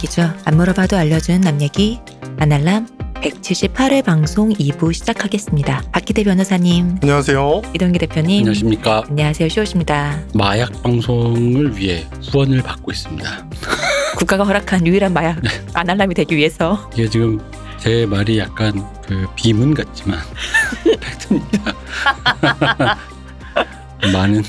얘기죠. 안 물어봐도 알려주는 남 얘기. 아날람 178회 방송 2부 시작하겠습니다. 박기대 변호사님, 안녕하세요. 이동기 대표님. 안녕하십니까. 안녕하세요. 쇼우십니다. 마약 방송을 위해 후원을 받고 있습니다. 국가가 허락한 유일한 마약 아날람이 되기 위해서 이게 지금 제 말이 약간 그 비문 같지만 팩트입니다. 많은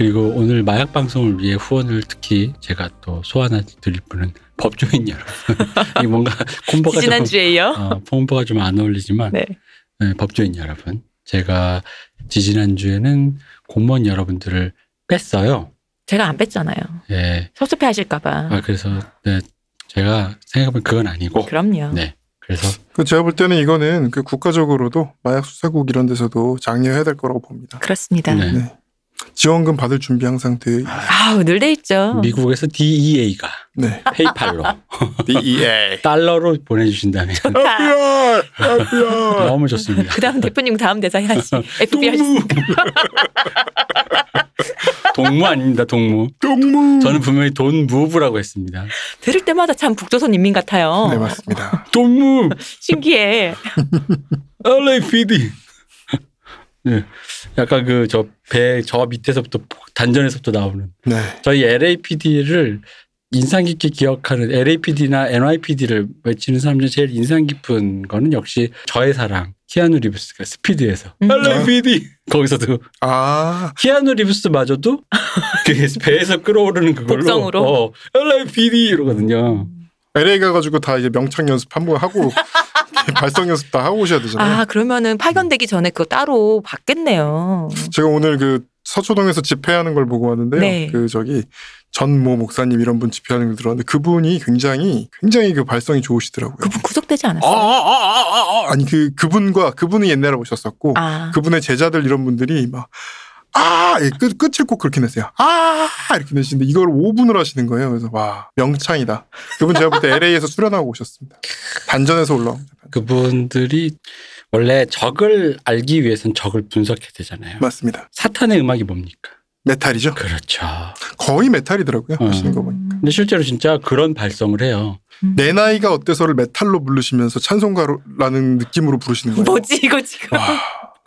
그리고 오늘 마약 방송을 위해 후원을 특히 제가 또 소환해 드릴 분은 법조인 여러분. 이 뭔가 콤보가 좀 지난주에요. 어, 콤보가 좀 안 어울리지만 네. 네, 법조인 여러분. 제가 지지난 주에는 공무원 여러분들을 뺐어요. 제가 안 뺐잖아요. 예. 섭섭해 하실까봐. 아 그래서 네, 제가 생각해보면 그건 아니고 그럼요. 네 그래서 그 제가 볼 때는 이거는 그 국가적으로도 마약 수사국 이런 데서도 장려해야 될 거라고 봅니다. 그렇습니다. 네. 네. 지원금 받을 준비 항상 돼. 아우, 늘 돼 있죠. 미국에서 DEA가 네. 페이팔로 DEA. 달러로 보내주신다면 좋다. FBI. FBI. 너무 좋습니다. 그 다음 대표님 다음 대사 해야지. FBI 동무? 동무 아닙니다 동무. 동무. 저는 분명히 돈 무브라고 했습니다. 들을 때마다 참 북조선 인민 같아요. 네 맞습니다. 동무 신기해. LAPD. 네, 약간 그 저 배 저 밑에서부터 단전에서부터 나오는. 네. 저희 LAPD를 인상 깊게 기억하는 LAPD나 NYPD를 외치는 사람 중에 제일 인상 깊은 거는 역시 저의 사랑 키아누 리브스가 스피드에서. 음. LAPD 거기서도. 아. 키아누 리브스마저도 그 배에서 끌어오르는 그걸로. 복성으로? 어, LAPD 이러거든요. LA 가가지고 다 이제 명창 연습 한번 하고 발성 연습 다 하고 오셔야 되잖아요. 아, 그러면은 파견되기 전에 그거 따로 받겠네요. 제가 오늘 그 서초동에서 집회하는 걸 보고 왔는데요. 네. 그 저기 전모 목사님 이런 분 집회하는 걸 들었는데 그분이 굉장히 굉장히 그 발성이 좋으시더라고요. 그분 구속되지 아, 않았어요? 아, 아, 아, 아. 아니 그 그분과 그분은 옛날에 오셨었고 아, 그분의 제자들 이런 분들이 막 아, 예, 끝, 끝을 꼭 그렇게 냈어요. 아, 이렇게 내시는데 이걸 5분을 하시는 거예요. 그래서 와, 명창이다. 그분 제가 볼 때 LA에서 수련하고 오셨습니다. 단전에서 올라옵니다. 그분들이 원래 적을 알기 위해선 적을 분석해야 되잖아요. 맞습니다. 사탄의 음악이 뭡니까? 메탈이죠. 그렇죠. 거의 메탈이더라고요. 음. 하시는 거 보니까. 근데 실제로 진짜 그런 발성을 해요. 음. 내 나이가 어때서를 메탈로 부르시면서 찬송가라는 느낌으로 부르시는 거예요. 뭐지 이거 지금? 와,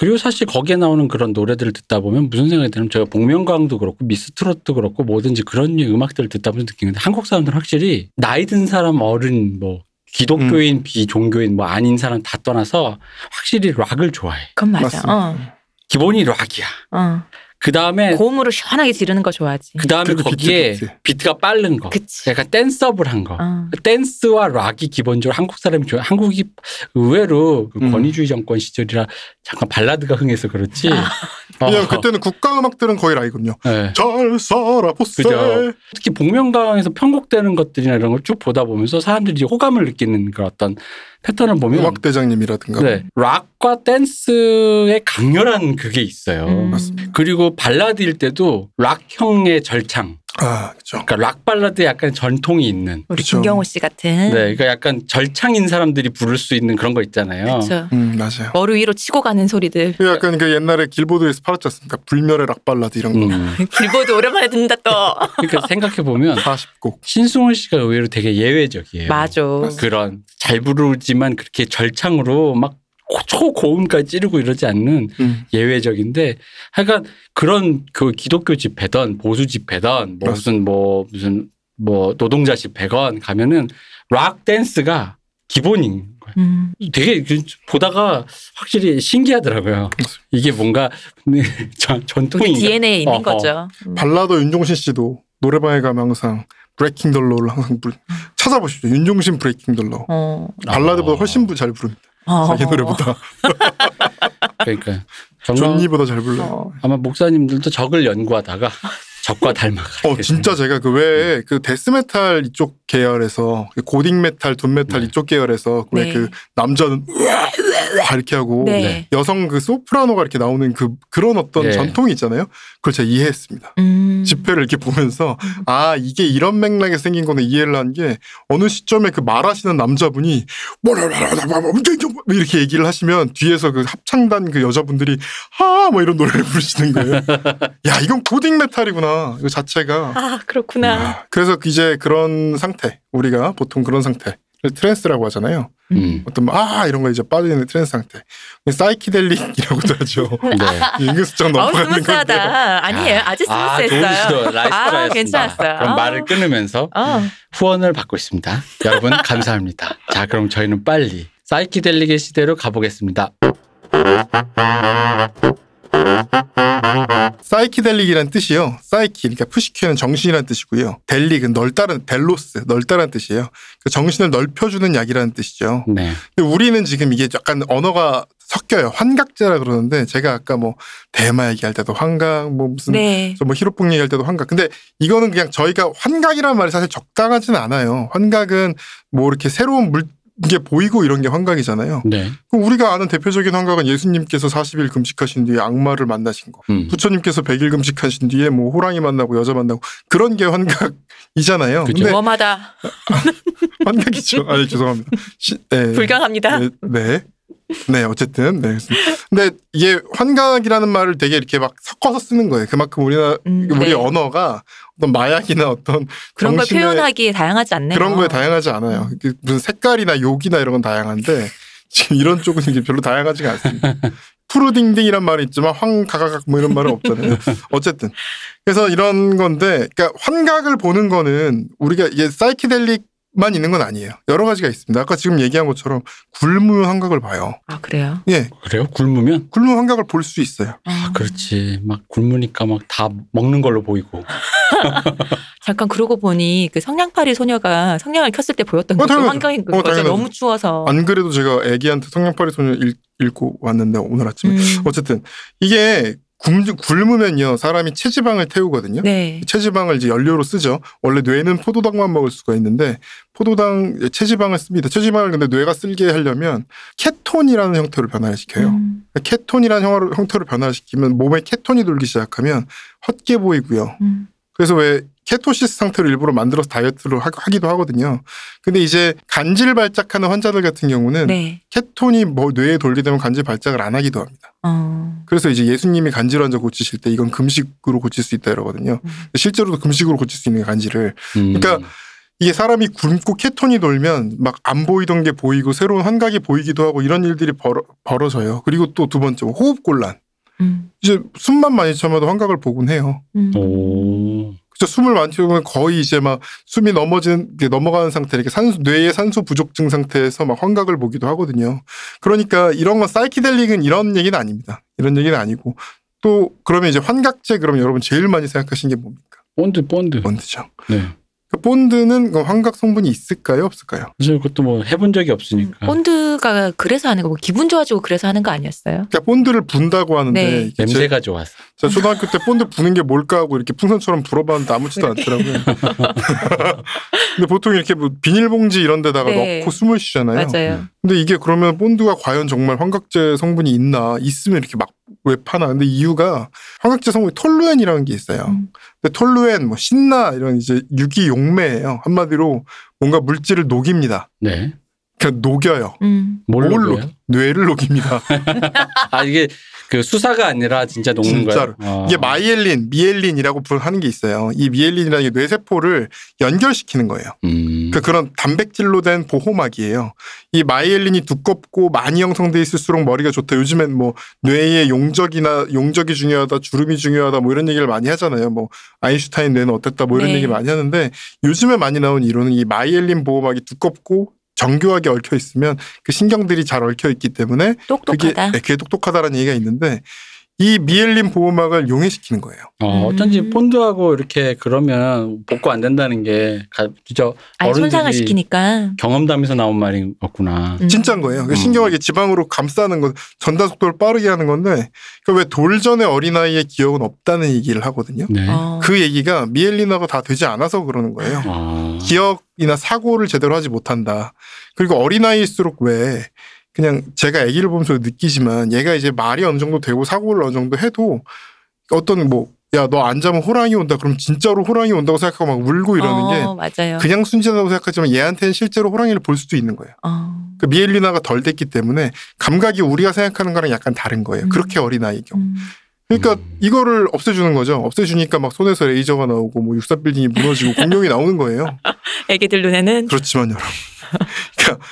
그리고 사실 거기에 나오는 그런 노래들을 듣다 보면 무슨 생각이 드냐면 제가 복면가왕도 그렇고 미스트롯도 그렇고 뭐든지 그런 음악들을 듣다 보면 느끼는데 한국 사람들은 확실히 나이 든 사람 어른 뭐 기독교인 음. 비종교인 뭐 아닌 사람 다 떠나서 확실히 락을 좋아해. 그건 맞아. 맞습니다. 기본이 락이야. 어, 어. 그 다음에 고음으로 시원하게 지르는 거 좋아하지. 그 다음에 그리고 거기에 비트, 비트. 비트 가 빠른 거. 그치. 약간 danceable 한 거. 어. 댄스와 락이 기본적으로 한국 사람이 좋아. 한국이 의외로 그 음. 권위주의 정권 시절이라 잠깐 발라드가 흥해서 그렇지. 아. 왜냐면 어. 그때는 국가 음악들은 거의 라이거든요. 네. 잘 살아보세. 그죠. 특히 복면가왕에서 편곡되는 것들이나 이런 걸 쭉 보다 보면서 사람들이 호감을 느끼는 그런 어떤 패턴을 보면 음악 대장님이라든가. 네, 락과 댄스의 강렬한 그게 있어요. 음. 맞습니다. 그리고 발라드일 때도 락형의 절창. 아, 그렇죠. 그러니까 락 발라드에 약간 전통이 있는. 우리 그쵸. 김경호 씨 같은. 네, 그러니까 약간 절창인 사람들이 부를 수 있는 그런 거 있잖아요. 그쵸. 음, 맞아요. 머리 위로 치고 가는 소리들. 그 약간 그 옛날에 길보드에서 팔았지 않습니까? 불멸의 락 발라드 이런 거. 음. 길보드 오랜만에 듣는다 또. 그러니까 생각해 보면 40곡. 신승훈 씨가 의외로 되게 예외적이에요. 맞아. 그런 잘 부르지만 그렇게 절창으로 막 초고음까지 찌르고 이러지 않는 음. 예외적인데 하여간 그런 그 기독교 집회던 보수 집회던 뭐 무슨 뭐 무슨 뭐 노동자 집회건 가면은 락 댄스가 기본인 거예요. 음. 되게 그 보다가 확실히 신기하더라고요. 이게 뭔가 전- 우리 전통인 DNA에 있는 어허. 거죠. 음. 발라더 윤종신 씨도 노래방에 가면 항상 Breaking the Law를 항상 부르. 찾아보십시오. 윤종신 Breaking the Law. 어. 발라드보다 훨씬 부- 잘 부릅니다. 어. 자기 노래보다. 그러니까 좋니보다 잘 불러요. 어. 아마 목사님들도 적을 연구하다가 적과 닮아가. 어 진짜 제가 그왜그 death metal 이쪽 계열에서 그 고딕 메탈, doom metal 네. 이쪽 계열에서 왜 네. 그 남자는 이렇게 하고 네. 여성 그 소프라노가 이렇게 나오는 그 그런 어떤 네. 전통이 있잖아요. 그걸 제가 이해했습니다. 음. 집회를 이렇게 보면서 음. 아 이게 이런 맥락에 생긴 거는 이해를 한 게 어느 시점에 그 말하시는 남자분이 뭐 이렇게 얘기를 하시면 뒤에서 그 합창단 그 여자분들이 하뭐 이런 노래를 부르시는 거예요. 야 이건 고딕 메탈이구나 이거 자체가. 아 그렇구나. 아, 그래서 이제 그런 상태 우리가 보통 그런 상태 trance라고 하잖아요. 음. 어떤 아 이런 거 이제 빠져있는 trance 상태. 사이키델릭이라고도 하죠. 네. 어우 넘어가는. 스무스하다. 아니에요. 아주 아, 스무스했어요. 시도 라이스트라였습니다. 아, 괜찮았어요. 그럼 아. 말을 끊으면서 어. 후원을 받고 있습니다. 여러분 감사합니다. 자, 그럼 저희는 빨리 사이키델릭의 시대로 가보겠습니다. 사이키델릭이란 뜻이요. psyche, 그러니까 psyche는 정신이라는 뜻이고요. delic은 넓다는 delos, 넓다는 뜻이에요. 그 정신을 넓혀주는 약이라는 뜻이죠. 네. 근데 우리는 지금 이게 약간 언어가 섞여요. 환각제라 그러는데 제가 아까 뭐 대마 얘기할 때도 환각, 뭐 무슨 네. 뭐 히로뽕 얘기할 때도 환각. 근데 이거는 그냥 저희가 환각이라는 말이 사실 적당하지는 않아요. 환각은 뭐 이렇게 새로운 물 게 보이고 이런 게 환각이잖아요. 네. 그럼 우리가 아는 대표적인 환각은 예수님께서 40일 금식하신 뒤에 악마를 만나신 거. 음. 부처님께서 100일 금식하신 뒤에 뭐 호랑이 만나고 여자 만나고 그런 게 환각이잖아요. 그죠. 근데 험하다. 환각이죠. 아, 죄송합니다. 시, 네. 불경합니다. 네, 네. 네, 어쨌든. 네. 근데 이게 환각이라는 말을 되게 이렇게 막 섞어서 쓰는 거예요. 그만큼 우리나, 음, 우리 네. 언어가 어떤 마약이나 어떤 그런 걸 표현하기에 다양하지 않네요. 그런 거에 다양하지 않아요. 그 무슨 색깔이나 욕이나 이런 건 다양한데 지금 이런 쪽은 이게 별로 다양하지가 않습니다. 푸르딩딩이란 말이 있지만 황가가각 뭐 이런 말은 없잖아요. 어쨌든 그래서 이런 건데, 그러니까 환각을 보는 거는 우리가 이게 사이키델릭 만 있는 건 아니에요. 여러 가지가 있습니다. 아까 지금 얘기한 것처럼 굶으면 환각을 봐요. 아 그래요. 예, 그래요? 굶으면? 굶으면 환각을 볼 수 있어요. 아, 그렇지. 막 굶으니까 막 다 먹는 걸로 보이고. 잠깐 그러고 보니 그 성냥팔이 소녀가 성냥을 켰을 때 보였던 어, 당연하죠. 환경인 어, 거죠. 당연하죠. 너무 추워서. 안 그래도 제가 애기한테 성냥팔이 소녀 읽, 읽고 왔는데 오늘 아침에 음. 어쨌든 이게 굶, 굶으면요 사람이 체지방을 태우거든요. 네. 체지방을 이제 연료로 쓰죠. 원래 뇌는 포도당만 먹을 수가 있는데 포도당 체지방을 씁니다. 체지방을 근데 뇌가 쓸게 하려면 케톤이라는 형태로 변화시켜요. 음, 케톤이라는 형- 형태로 변화시키면 몸에 케톤이 돌기 시작하면 헛게 보이고요. 음. 그래서 왜 케토시스 상태로 일부러 만들어서 다이어트를 하- 하기도 하거든요. 근데 이제 간질 발작하는 환자들 같은 경우는 네. 케톤이 뭐 뇌에 돌게 되면 간질 발작을 안 하기도 합니다. 어. 그래서 이제 예수님이 간질 환자 고치실 때 이건 금식으로 고칠 수 있다 이러거든요. 음. 실제로도 금식으로 고칠 수 있는 간질을 음. 그러니까 이게 사람이 굶고 케톤이 돌면 막 안 보이던 게 보이고 새로운 환각이 보이기도 하고 이런 일들이 벌어, 벌어져요. 그리고 또 두 번째 호흡 곤란. 음. 이제 숨만 많이 참아도 환각을 보곤 해요. 음. 오. 그죠 숨을 많이 쉬면 거의 이제 막 숨이 넘어지는 넘어가는 상태 이렇게 산소 뇌의 산소 부족증 상태에서 막 환각을 보기도 하거든요. 그러니까 이런 건 사이키델릭은 이런 얘기는 아닙니다. 이런 얘기는 아니고 또 그러면 이제 환각제 그러면 여러분 제일 많이 생각하신 게 뭡니까? 본드, 본드. 본드죠. 네. 그 본드는 그 환각 성분이 있을까요, 없을까요? 사실 그것도 뭐 해본 적이 없으니까. 본드가 그래서 하는 거고 기분 좋아지고 그래서 하는 거 아니었어요? 그러니까 본드를 분다고 하는데 네. 냄새가 좋아서. 제가 초등학교 때 본드 부는 게 뭘까 하고 이렇게 풍선처럼 불어봤는데 아무렇지도 않더라고요. 근데 보통 이렇게 뭐 비닐봉지 이런 데다가 네. 넣고 숨을 쉬잖아요. 맞아요. 근데 이게 그러면 본드가 과연 정말 환각제 성분이 있나? 있으면 이렇게 막 왜 파나? 근데 이유가 환각제 성분이 톨루엔이라는 게 있어요. 음. 근데 톨루엔, 뭐 신나 이런 이제 유기용매예요. 한마디로 뭔가 물질을 녹입니다. 네. 그냥 녹여요. 음. 뭘로 뇌를 녹입니다. 아 이게 그 수사가 아니라 진짜 녹는 진짜로. 거예요. 어. 이게 마이엘린, 미엘린이라고 하는 게 있어요. 이 미엘린이라는 게 뇌세포를 연결시키는 거예요. 음. 그 그런 단백질로 된 보호막이에요. 이 myelin이 두껍고 많이 형성돼 있을수록 머리가 좋다. 요즘엔 뭐 뇌의 용적이나 용적이 중요하다, 주름이 중요하다, 뭐 이런 얘기를 많이 하잖아요. 뭐 아인슈타인 뇌는 어땠다, 뭐 이런 네. 얘기 많이 하는데 요즘에 많이 나온 이론은 이 myelin 보호막이 두껍고 정교하게 얽혀 있으면 그 신경들이 잘 얽혀 있기 때문에 그게 똑똑하다. 네, 그게 똑똑하다라는 얘기가 있는데 이 미엘린 보호막을 용해시키는 거예요. 어, 어쩐지 음. 본드하고 이렇게 그러면 복구 안 된다는 게 가- 진짜 아니 손상을 어른들이 시키니까. 경험담에서 나온 말이었구나. 음. 진짜인 거예요. 그 음. 신경을 이렇게 지방으로 감싸는 건 전달 속도를 빠르게 하는 건데 그왜 돌전의 어린아이의 기억은 없다는 얘기를 하거든요. 네. 어. 그 얘기가 미엘린화가 다 되지 않아서 그러는 거예요. 아. 기억이나 사고를 제대로 하지 못한다. 그리고 어린아이일수록 왜 그냥 제가 아기를 보면서 느끼지만 얘가 이제 말이 어느 정도 되고 사고를 어느 정도 해도 어떤 뭐 야 너 안 자면 호랑이 온다 그럼 진짜로 호랑이 온다고 생각하고 막 울고 이러는 어, 맞아요. 게 그냥 순진하다고 생각하지만 얘한테는 실제로 호랑이를 볼 수도 있는 거예요. 어. 그 미엘리나가 덜 됐기 때문에 감각이 우리가 생각하는 거랑 약간 다른 거예요. 음. 그렇게 어린 아이의 경우. 음. 그러니까 음. 이거를 없애주는 거죠. 없애주니까 막 손에서 레이저가 나오고 뭐 육사 빌딩이 무너지고 공룡이 나오는 거예요. 애기들 눈에는 그렇지만 여러분, 그러니까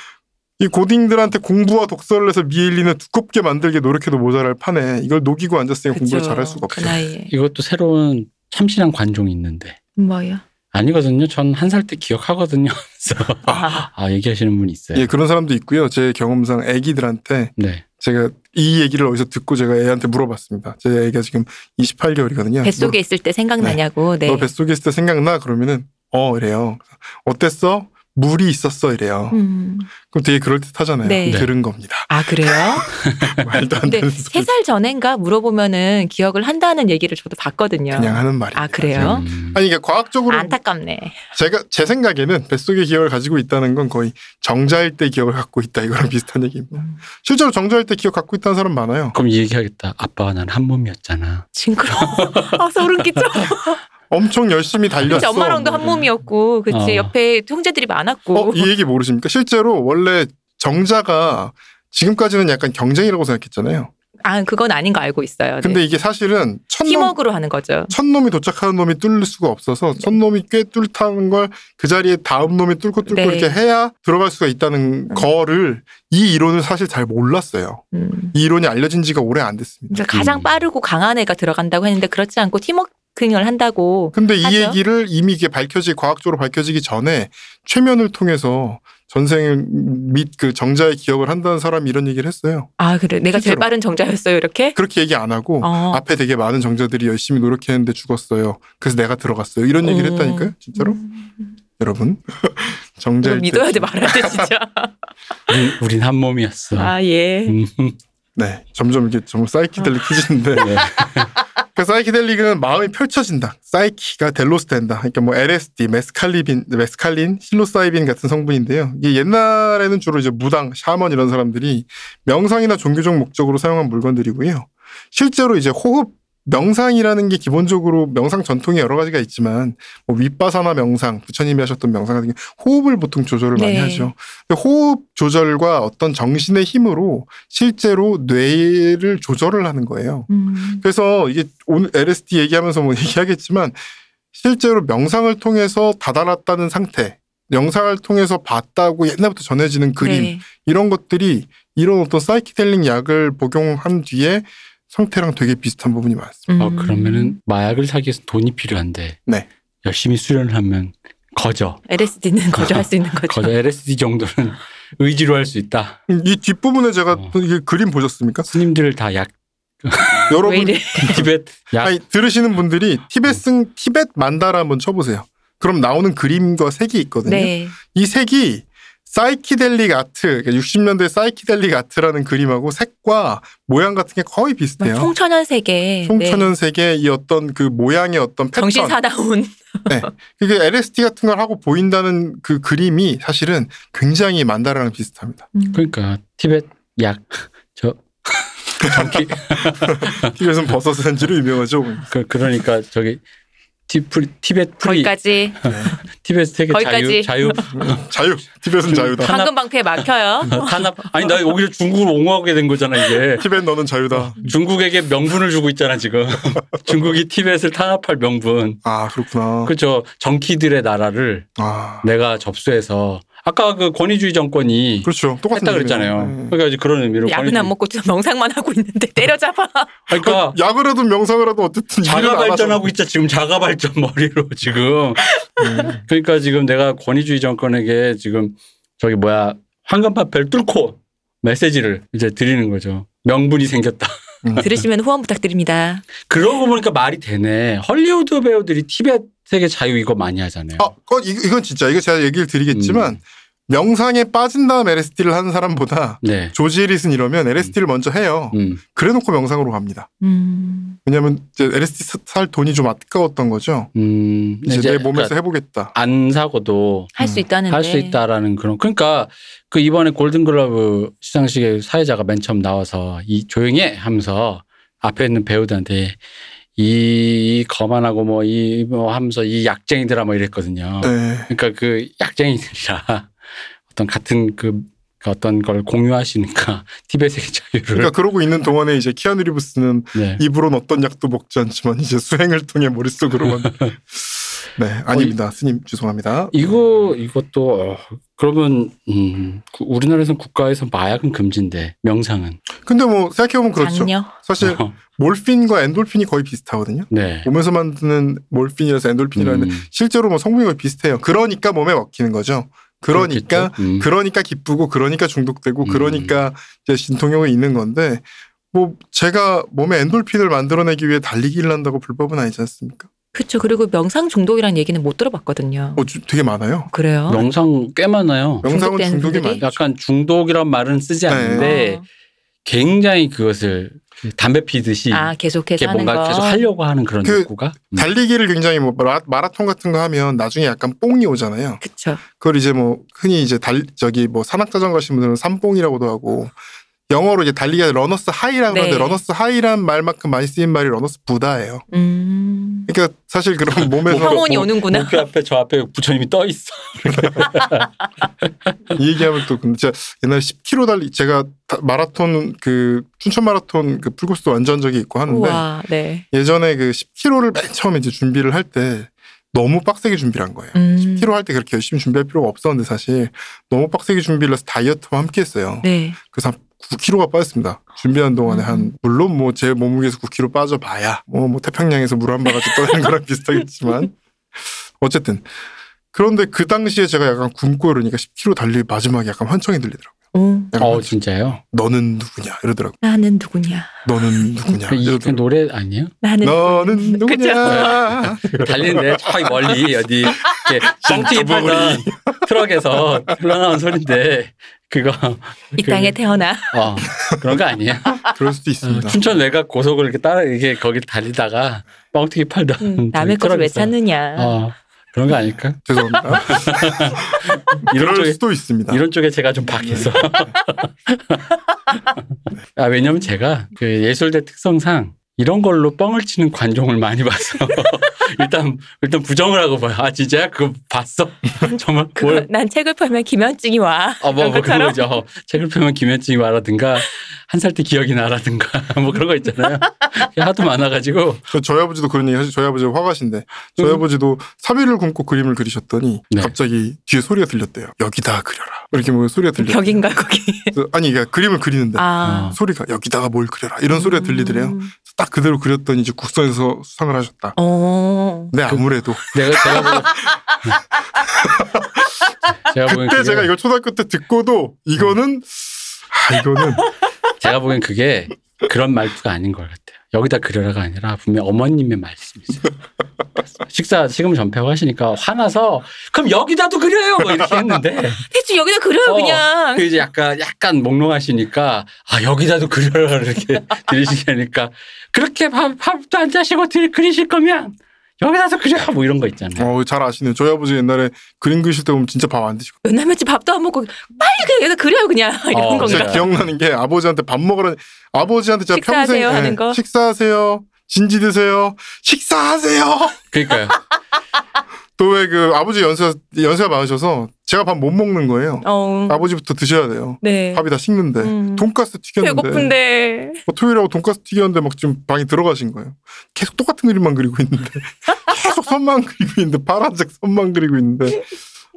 이 고딩들한테 공부와 독서를 해서 미엘리는 두껍게 만들게 노력해도 모자랄 판에 이걸 녹이고 앉았으니 공부를 그쵸. 잘할 수가 그 없어요. 나이에 이것도 새로운 참신한 관종이 있는데 뭐야? 아니거든요. 전 한 살 때 기억하거든요. 그래서 아, 아 얘기하시는 분 있어요. 예, 그런 사람도 있고요. 제 경험상 아기들한테 네. 제가 이 얘기를 어디서 듣고 제가 애한테 물어봤습니다. 제 애가 지금 28개월이거든요. 뱃속에 있을 때 생각나냐고. 네. 너 뱃속에 있을 때 생각나? 그러면은 어 이래요. 어땠어? 물이 있었어 이래요. 음. 그럼 되게 그럴듯하잖아요. 네. 들은 겁니다. 아 그래요? 말도 안 되는 소리. 세살 전엔가 물어보면은 기억을 한다는 얘기를 저도 봤거든요. 그냥 하는 말이. 아 그래요? 음. 아니 이게 과학적으로 안타깝네. 제가 제 생각에는 뱃속의 기억을 가지고 있다는 건 거의 정자일 때 기억을 갖고 있다 이거랑 비슷한 얘기입니다. 음. 실제로 정자일 때 기억 갖고 있다는 사람 많아요. 그럼 이 얘기하겠다. 아빠와 난 한 몸이었잖아. 징그러. 아 소름 끼쳐. 엄청 열심히 달렸어. 그치 엄마랑도 한 몸이었고, 그치 어. 옆에 형제들이 많았고. 어, 이 얘기 모르십니까? 실제로 원래 정자가 지금까지는 약간 경쟁이라고 생각했잖아요. 아 그건 아닌 거 알고 있어요. 네. 근데 이게 사실은 팀워크로 하는 거죠. 첫 놈이 도착하는 놈이 뚫을 수가 없어서 첫 놈이 꽤 뚫다는 걸 그 자리에 다음 놈이 뚫고 뚫고 네. 이렇게 해야 들어갈 수가 있다는 거를 이 이론을 사실 잘 몰랐어요. 음. 이 이론이 알려진 지가 오래 안 됐습니다. 그러니까 가장 음. 빠르고 강한 애가 들어간다고 했는데 그렇지 않고 팀워크 를 한다고. 근데 이 하죠. 얘기를 이미 이게 밝혀지 과학적으로 밝혀지기 전에 최면을 통해서 전생 및 그 정자의 기억을 한다는 사람이 이런 얘기를 했어요. 아 그래 내가 제일 실제로. 빠른 정자였어요 이렇게. 그렇게 얘기 안 하고 어. 앞에 되게 많은 정자들이 열심히 노력했는데 죽었어요. 그래서 내가 들어갔어요. 이런 얘기를 음. 했다니까요. 진짜로? 음. 여러분. 이거 정자일 때 믿어야 돼 말아야 돼 진짜. 우린, 우린 한 몸이었어. 아 예. 음. 네. 점점 이게 정말 사이키델릭해지는데 네. 그 사이키델릭은 마음이 펼쳐진다. 사이키가 델로스텐다. 그러니까 뭐 LSD, 메스칼린, 메스칼린, 실로사이빈 같은 성분인데요. 이게 옛날에는 주로 이제 무당, 샤먼 이런 사람들이 명상이나 종교적 목적으로 사용한 물건들이고요. 실제로 이제 호흡 명상이라는 게 기본적으로 명상 전통이 여러 가지가 있지만 뭐 윗바사나 명상, 부처님이 하셨던 명상 같은 게 호흡을 보통 조절을 많이 네. 하죠. 근데 호흡 조절과 어떤 정신의 힘으로 실제로 뇌를 조절을 하는 거예요. 음. 그래서 이게 오늘 LSD 얘기하면서 뭐 얘기하겠지만 실제로 명상을 통해서 다다랐다는 상태, 명상을 통해서 봤다고 옛날부터 전해지는 그림 네. 이런 것들이 이런 어떤 사이키델릭 약을 복용한 뒤에 상태랑 되게 비슷한 부분이 많습니다. 어, 음. 그러면은 마약을 사기 위해서 돈이 필요한데 네. 열심히 수련을 하면 거저 LSD는 거절할 수 있는 거죠. 거저 LSD 정도는 의지로 할 수 있다. 이 뒷부분에 제가 어. 또 이게 그림 보셨습니까? 스님들 다약 왜 여러분? 티벳 약 아니, 들으시는 분들이 티벳은 티벳 만다라 한번 쳐보세요. 그럼 나오는 그림과 색이 있거든요. 네. 이 색이 사이키델릭 아트, 그러니까 60년대 사이키델릭 아트라는 그림하고 색과 모양 같은 게 거의 비슷해요. 뭐 총천연색의. 총천연 색의 이 어떤 그 모양의 어떤 네. 정신 패턴. 사나운. 네. 이게 LSD 같은 걸 하고 보인다는 그 그림이 사실은 굉장히 만다라랑 비슷합니다. 음. 그러니까 티벳 약 저 junkie 티벳은 버섯 산지로 유명하죠. 그 그러니까 저기 티 free 티벳 free 거기까지 티벳 세계 자유 거기까지. 자유 자유. 티벳은 자유다. 방금 방패에 막혀요. 탄압 아니 나 오히려 중국을 옹호하게 된 거잖아 이게 티벳 너는 자유다. 중국에게 명분을 주고 있잖아 지금 중국이 티벳을 탄압할 명분 아 그렇구나. 그렇죠 junkie들의 나라를 아 내가 접수해서 아까 그 권위주의 정권이 그렇죠. 똑같은 했다. 그랬잖아요 네. 그러니까 이제 그런 의미로 약은 안 먹고 좀 명상만 하고 있는데 때려잡아. 그러니까 약을 하든 명상을 하든 어쨌든 자가 안 발전하고 있자 지금 자가 발전 머리로 지금. 음. 그러니까 지금 내가 권위주의 정권에게 지금 저기 뭐야 황금파패를 뚫고 메시지를 이제 드리는 거죠. 명분이 생겼다. 들으시면 후원 부탁드립니다. 그러고 보니까 말이 되네. 헐리우드 배우들이 티벳 세계 자유 이거 많이 하잖아요. 아, 어, 이- 이건 진짜 이거 제가 얘기를 드리겠지만 명상에 빠진 다음 LSD를 하는 사람보다 네. 조지 해리슨 이러면 LSD를 먼저 해요. 음. 그래놓고 명상으로 갑니다. 음. 왜냐하면 이제 LSD 사- 살 돈이 좀 아까웠던 거죠. 음. 이제, 내 몸에서 그러니까 해보겠다. 안 사고도 할수 음. 있다는데. 할수 있다라는 그런 그러니까 그 이번에 골든글러브 시상식에 사회자가 맨 처음 나와서 이 조용히 해 하면서 앞에 있는 배우들한테 이 거만하고 뭐이뭐 하면서 이 약쟁이들아 뭐 이랬거든요. 네. 그러니까 그 약쟁이들이라 어떤 같은 그, 그 어떤 걸 공유하시니까 티벳의 자유를 그러니까 그러고 있는 동안에 이제 키아누 리브스는 네. 입으로는 어떤 약도 먹지 않지만 이제 수행을 통해 머릿속으로만. 네, 아닙니다. 스님 죄송합니다. 이거 이것도 어, 그러면 음, 구- 우리나라에서는 국가에서 마약은 금지인데 명상은 근데 뭐 생각해 보면 그렇죠. 장녀. 사실 어, 몰핀과 엔돌핀이 거의 비슷하거든요. 네. 몸에서 만드는 몰핀이라서 엔돌핀이라는 음, 실제로 뭐 성분이 거의 비슷해요. 그러니까 몸에 먹히는 거죠. 그러니까. 음. 그러니까 기쁘고 그러니까 중독되고 음. 그러니까 이제 진통형이 있는 건데 뭐 제가 몸에 엔돌핀을 만들어내기 위해 달리기를 한다고 불법은 아니지 않습니까? 그렇죠. 그리고 명상 중독이라는 얘기는 못 들어봤거든요. 어, 주- 되게 많아요. 그래요? 명상 꽤 많아요. 명상은 중독이? 많죠. 약간 중독이란 말은 쓰지 네. 않는데 어. 굉장히 그것을 담배 피듯이 아 계속해서 뭔가 거. 계속 하려고 하는 그런 그 욕구가 음. 달리기를 굉장히 뭐 마라, 마라 톤 같은 거 하면 나중에 약간 뽕이 오잖아요. 그렇죠. 그걸 이제 뭐 흔히 이제 달 저기 뭐 산악 자전거 하시는 분들은 삼뽕이라고도 하고 영어로 이제 달리기가 runner's high라는 네. 건데 runner's high란 말만큼 많이 쓰인 말이 runner's Buddha예요. 음. 그러니까 사실 그런 몸에서 황혼이 뭐- 오는구나. 목표 앞에 저 앞에 부처님이 떠 있어. 이 얘기하면 또 근데 제가 옛날에 10km 달리 제가 다- 마라톤 그 춘천 마라톤 그 풀코스도 완주한 적이 있고 하는데 우와, 네. 예전에 그 10km를 맨 처음에 이제 준비를 할 때 너무 빡세게 준비를 한 거예요. 음. 10km 할때 그렇게 열심히 준비할 필요가 없었는데 사실 너무 빡세게 준비를 해서 다이어트와 함께 했어요. 네. 그래서 한 9kg가 빠졌습니다. 준비하는 동안에 음. 한 물론 뭐 제 몸무게에서 9kg 빠져봐야 뭐, 뭐 태평양에서 물 한 바가지 떠내는 거랑 비슷하겠지만 어쨌든 그런데 그 당시에 제가 약간 굶고 이러니까 10kg 달리 마지막에 약간 환청이 들리더라고요. 오, 약간 어 진짜요? 너는 누구냐 이러더라고. 나는 누구냐? 너는 누구냐 그 이- 그. 노래 아니에요? 나는 너는? 누구냐. 달리는데 저기 멀리 어디 이렇게 뻥튀기 팔던 트럭에서 흘러나온 소리인데 그거 이 땅에 태어나. 어 그런 거 아니에요? 그럴 수도 어, 있습니다. 춘천 외곽 고속을 이렇게 따라 이게 거기 달리다가 뻥튀기 팔던 음, 남의 것을 왜. 찾느냐? 어 그런 거 아닐까? 죄송합니다. 이런 쪽에 수도 있습니다. 이런 쪽에 제가 좀 박해서. 아, 왜냐면 제가 그 예술대 특성상 이런 걸로 뻥을 치는 관종을 많이 봐서 일단 일단 부정을 하고 봐요. 아 진짜야? 그거 봤어? 정말 그거 뭘? 난 책을 팔면 김현증이 와. 어, 뭐, 그런 뭐 그런? 거죠. 책을 펴면 김현증이 와라든가 한 살 때 기억이 나라든가 뭐 그런 거 있잖아요. 하도 많아가지고 저- 저희 아버지도 그런 얘기 하시 저희 아버지가 화가신데 저희 음. 아버지도 3일을 굶고 그림을 그리셨더니 네. 갑자기 뒤에 소리가 들렸대요. 여기다 그려라. 이렇게 뭐 소리가 들렸대요. 벽인가 거기? 아니 그러니까 그림을 그리는데 아. 소리가 여기다가 뭘 그려라 이런 소리가 들리더래요. 음. 딱 그대로 그렸더니 이제 국선에서 수상을 하셨다. 어. 네 아무래도 내가 제가 보기 제가 보기엔 그때 그게- 제가 이거 초등학교 때 듣고도 이거는 아 이거는 제가 보기엔 그게 그런 말투가 아닌 것 같아요. 여기다 그려라가 아니라 분명 어머님의 말씀이세요. 식사 식음 전폐하고 하시니까 화나서 그럼 여기다도 그려요 뭐 이렇게 했는데 대충 여기다 그려요 어, 그냥. 그 이제 약간 약간 몽롱하시니까 아 여기다도 그려라 이렇게 들으시니까 그렇게 밥, 밥도 안 자시고 들 그리실 거면 여기다도 그려 뭐 이런 거 있잖아요. 어, 잘 아시네요. 저희 아버지 옛날에 그림 그리실 때 보면 진짜 밥 안 드시고 며칠 밥도 안 먹고 빨리 그냥 여기다 그려요 그냥 이런 어, 건가? 제가. 기억나는 게 아버지한테 밥 먹으러 아버지한테 제가 식사하세요 평생 하는 거? 식사하세요. 진지 드세요. 식사하세요. 그러니까요. 또 왜 그 아버지 연세 연세가 많으셔서 제가 밥 못 먹는 거예요. 어. 아버지부터 드셔야 돼요. 네. 밥이 다 식는데 음. 돈가스 튀겼는데 배고픈데. 뭐 토요일하고 돈가스 튀겼는데 막 지금 방에 들어가신 거예요. 계속 똑같은 그림만 그리고 있는데 계속 선만 그리고 있는데 파란색 선만 그리고 있는데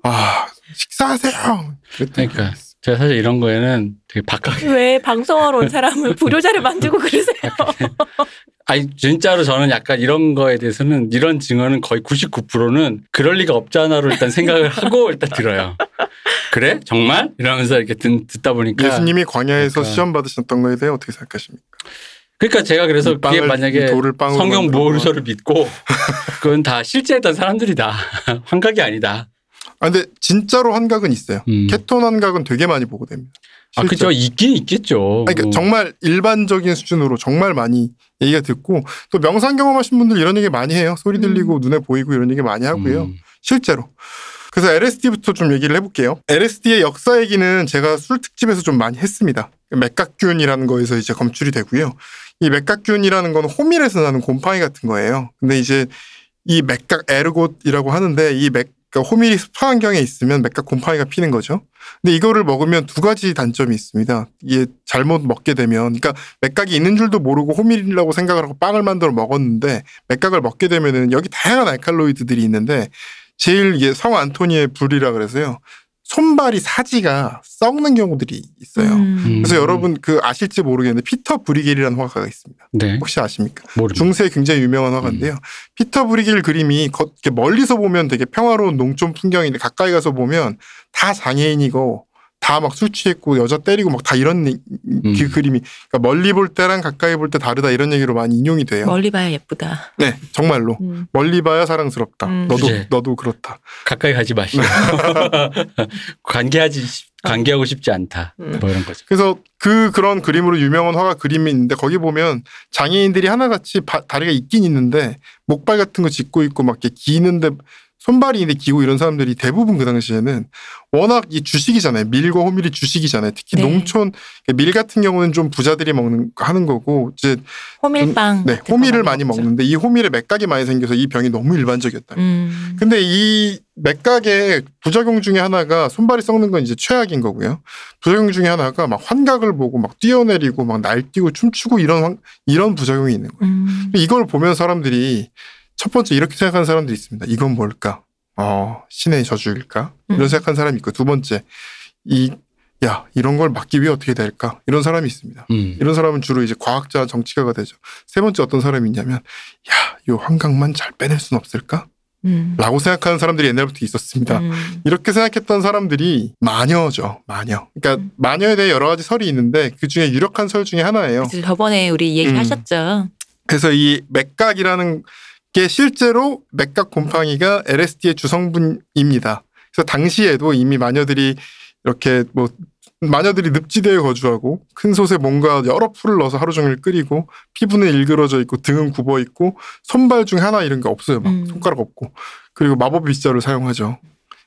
아 식사하세요. 그랬더니 그러니까 제가 사실 이런 거에는 되게 박하게 왜 방송하러 온 사람을 불효자를 만들고 그러세요? 아니 진짜로 저는 약간 이런 거에 대해서는 이런 증언은 거의 99%는 그럴 리가 없잖아로 일단 생각을 하고 일단 들어요. 그래? 정말? 이러면서 이렇게 듣, 듣다 보니까 예수님이 광야에서 그러니까. 시험 받으셨던 거에 대해 어떻게 생각하십니까? 그러니까 제가 그래서 빵을, 그게 만약에 성경 모르서를 믿고 그건 다 실제했던 사람들이다. 환각이 아니다. 아 근데 진짜로 환각은 있어요. 음. 케톤 환각은 되게 많이 보고 됩니다. 아, 그죠. 있긴 있겠죠. 아니, 그러니까 어. 정말 일반적인 수준으로 정말 많이 얘기가 듣고 또 명상 경험하신 분들 이런 얘기 많이 해요. 소리 들리고 눈에 보이고 이런 얘기 많이 하고요. 음. 실제로. 그래서 LSD부터 좀 얘기를 해볼게요. LSD의 역사 얘기는 제가 술 특집에서 좀 많이 했습니다. 맥각균이라는 거에서 이제 검출이 되고요. 이 맥각균이라는 건 호밀에서 나는 곰팡이 같은 거예요. 근데 이제 이 맥각 ergot이라고 하는데 이 맥, 그러니까 호밀이 습한 환경에 있으면 맥각 곰팡이가 피는 거죠. 근데 이거를 먹으면 두 가지 단점이 있습니다. 이게 잘못 먹게 되면, 그러니까 맥각이 있는 줄도 모르고 호밀이라고 생각을 하고 빵을 만들어 먹었는데 맥각을 먹게 되면은 여기 다양한 알칼로이드들이 있는데 제일 이게 성 안토니의 불이라 그래서요. 손발이 사지가 썩는 경우들이 있어요. 음. 그래서 음. 여러분 그 아실지 모르겠는데 피터 브리겔이라는 화가가 있습니다. 네. 혹시 아십니까? 모르 중세 굉장히 유명한 화가인데요. 피터 브리길 그림이 멀리서 보면 되게 평화로운 농촌 풍경인데 가까이 가서 보면 다 장애인이고 다 막 술 취했고 여자 때리고 막 다 이런 이- 그 음. 그림이 그러니까 멀리 볼 때랑 가까이 볼 때 다르다 이런 얘기로 많이 인용이 돼요. 멀리 봐야 예쁘다. 네, 정말로 음. 멀리 봐야 사랑스럽다. 음. 너도 그래. 너도 그렇다. 가까이 가지 마시고. 관계하지, 싶- 관계하고 싶지 않다. 음. 뭐 이런 거죠. 그래서 그 그런 그림으로 유명한 화가 그림이 있는데 거기 보면 장애인들이 하나같이 바- 다리가 있긴 있는데 목발 같은 거 짚고 있고 막 이렇게 기는데 손발이 기고 이런 사람들이 대부분 그 당시에는 워낙 이 주식이잖아요. 밀과 호밀이 주식이잖아요. 특히 네. 농촌 밀 같은 경우는 좀 부자들이 먹는 하는 거고 이제 호밀빵. 네 호밀을 많이 먹죠. 먹는데 이 호밀에 맥각이 많이 생겨서 이 병이 너무 일반적이었다. 음. 근데 이 맥각의 부작용 중에 하나가 손발이 썩는 건 이제 최악인 거고요. 부작용 중에 하나가 막 환각을 보고 막 뛰어내리고 막 날뛰고 춤추고 이런 환- 이런 부작용이 있는 거예요. 음. 이걸 보면 사람들이 첫 번째 이렇게 생각하는 사람들이 있습니다. 이건 뭘까? 어, 신의 저주일까? 이런 음. 생각하는 사람이 있고 두 번째 이 야, 이런 걸 막기 위해 어떻게 될까? 이런 사람이 있습니다. 음. 이런 사람은 주로 이제 과학자, 정치가가 되죠. 세 번째 어떤 사람이 있냐면 야, 요 환각만 잘 빼낼 순 없을까? 음. 라고 생각하는 사람들이 옛날부터 있었습니다. 음. 이렇게 생각했던 사람들이 마녀죠, 마녀. 그러니까 음. 마녀에 대해 여러 가지 설이 있는데 그 중에 유력한 설 중에 하나예요. 저번에 우리 얘기하셨죠. 그래서 이 맥각이라는 게 실제로 맥각 곰팡이가 LSD의 주성분입니다. 그래서 당시에도 이미 마녀들이 이렇게 뭐 마녀들이 늪지대에 거주하고 큰 솥에 뭔가 여러 풀을 넣어서 하루 종일 끓이고 피부는 일그러져 있고 등은 굽어 있고 손발 중에 하나 이런 게 없어요. 막 음. 손가락 없고 그리고 마법 빗자루 사용하죠.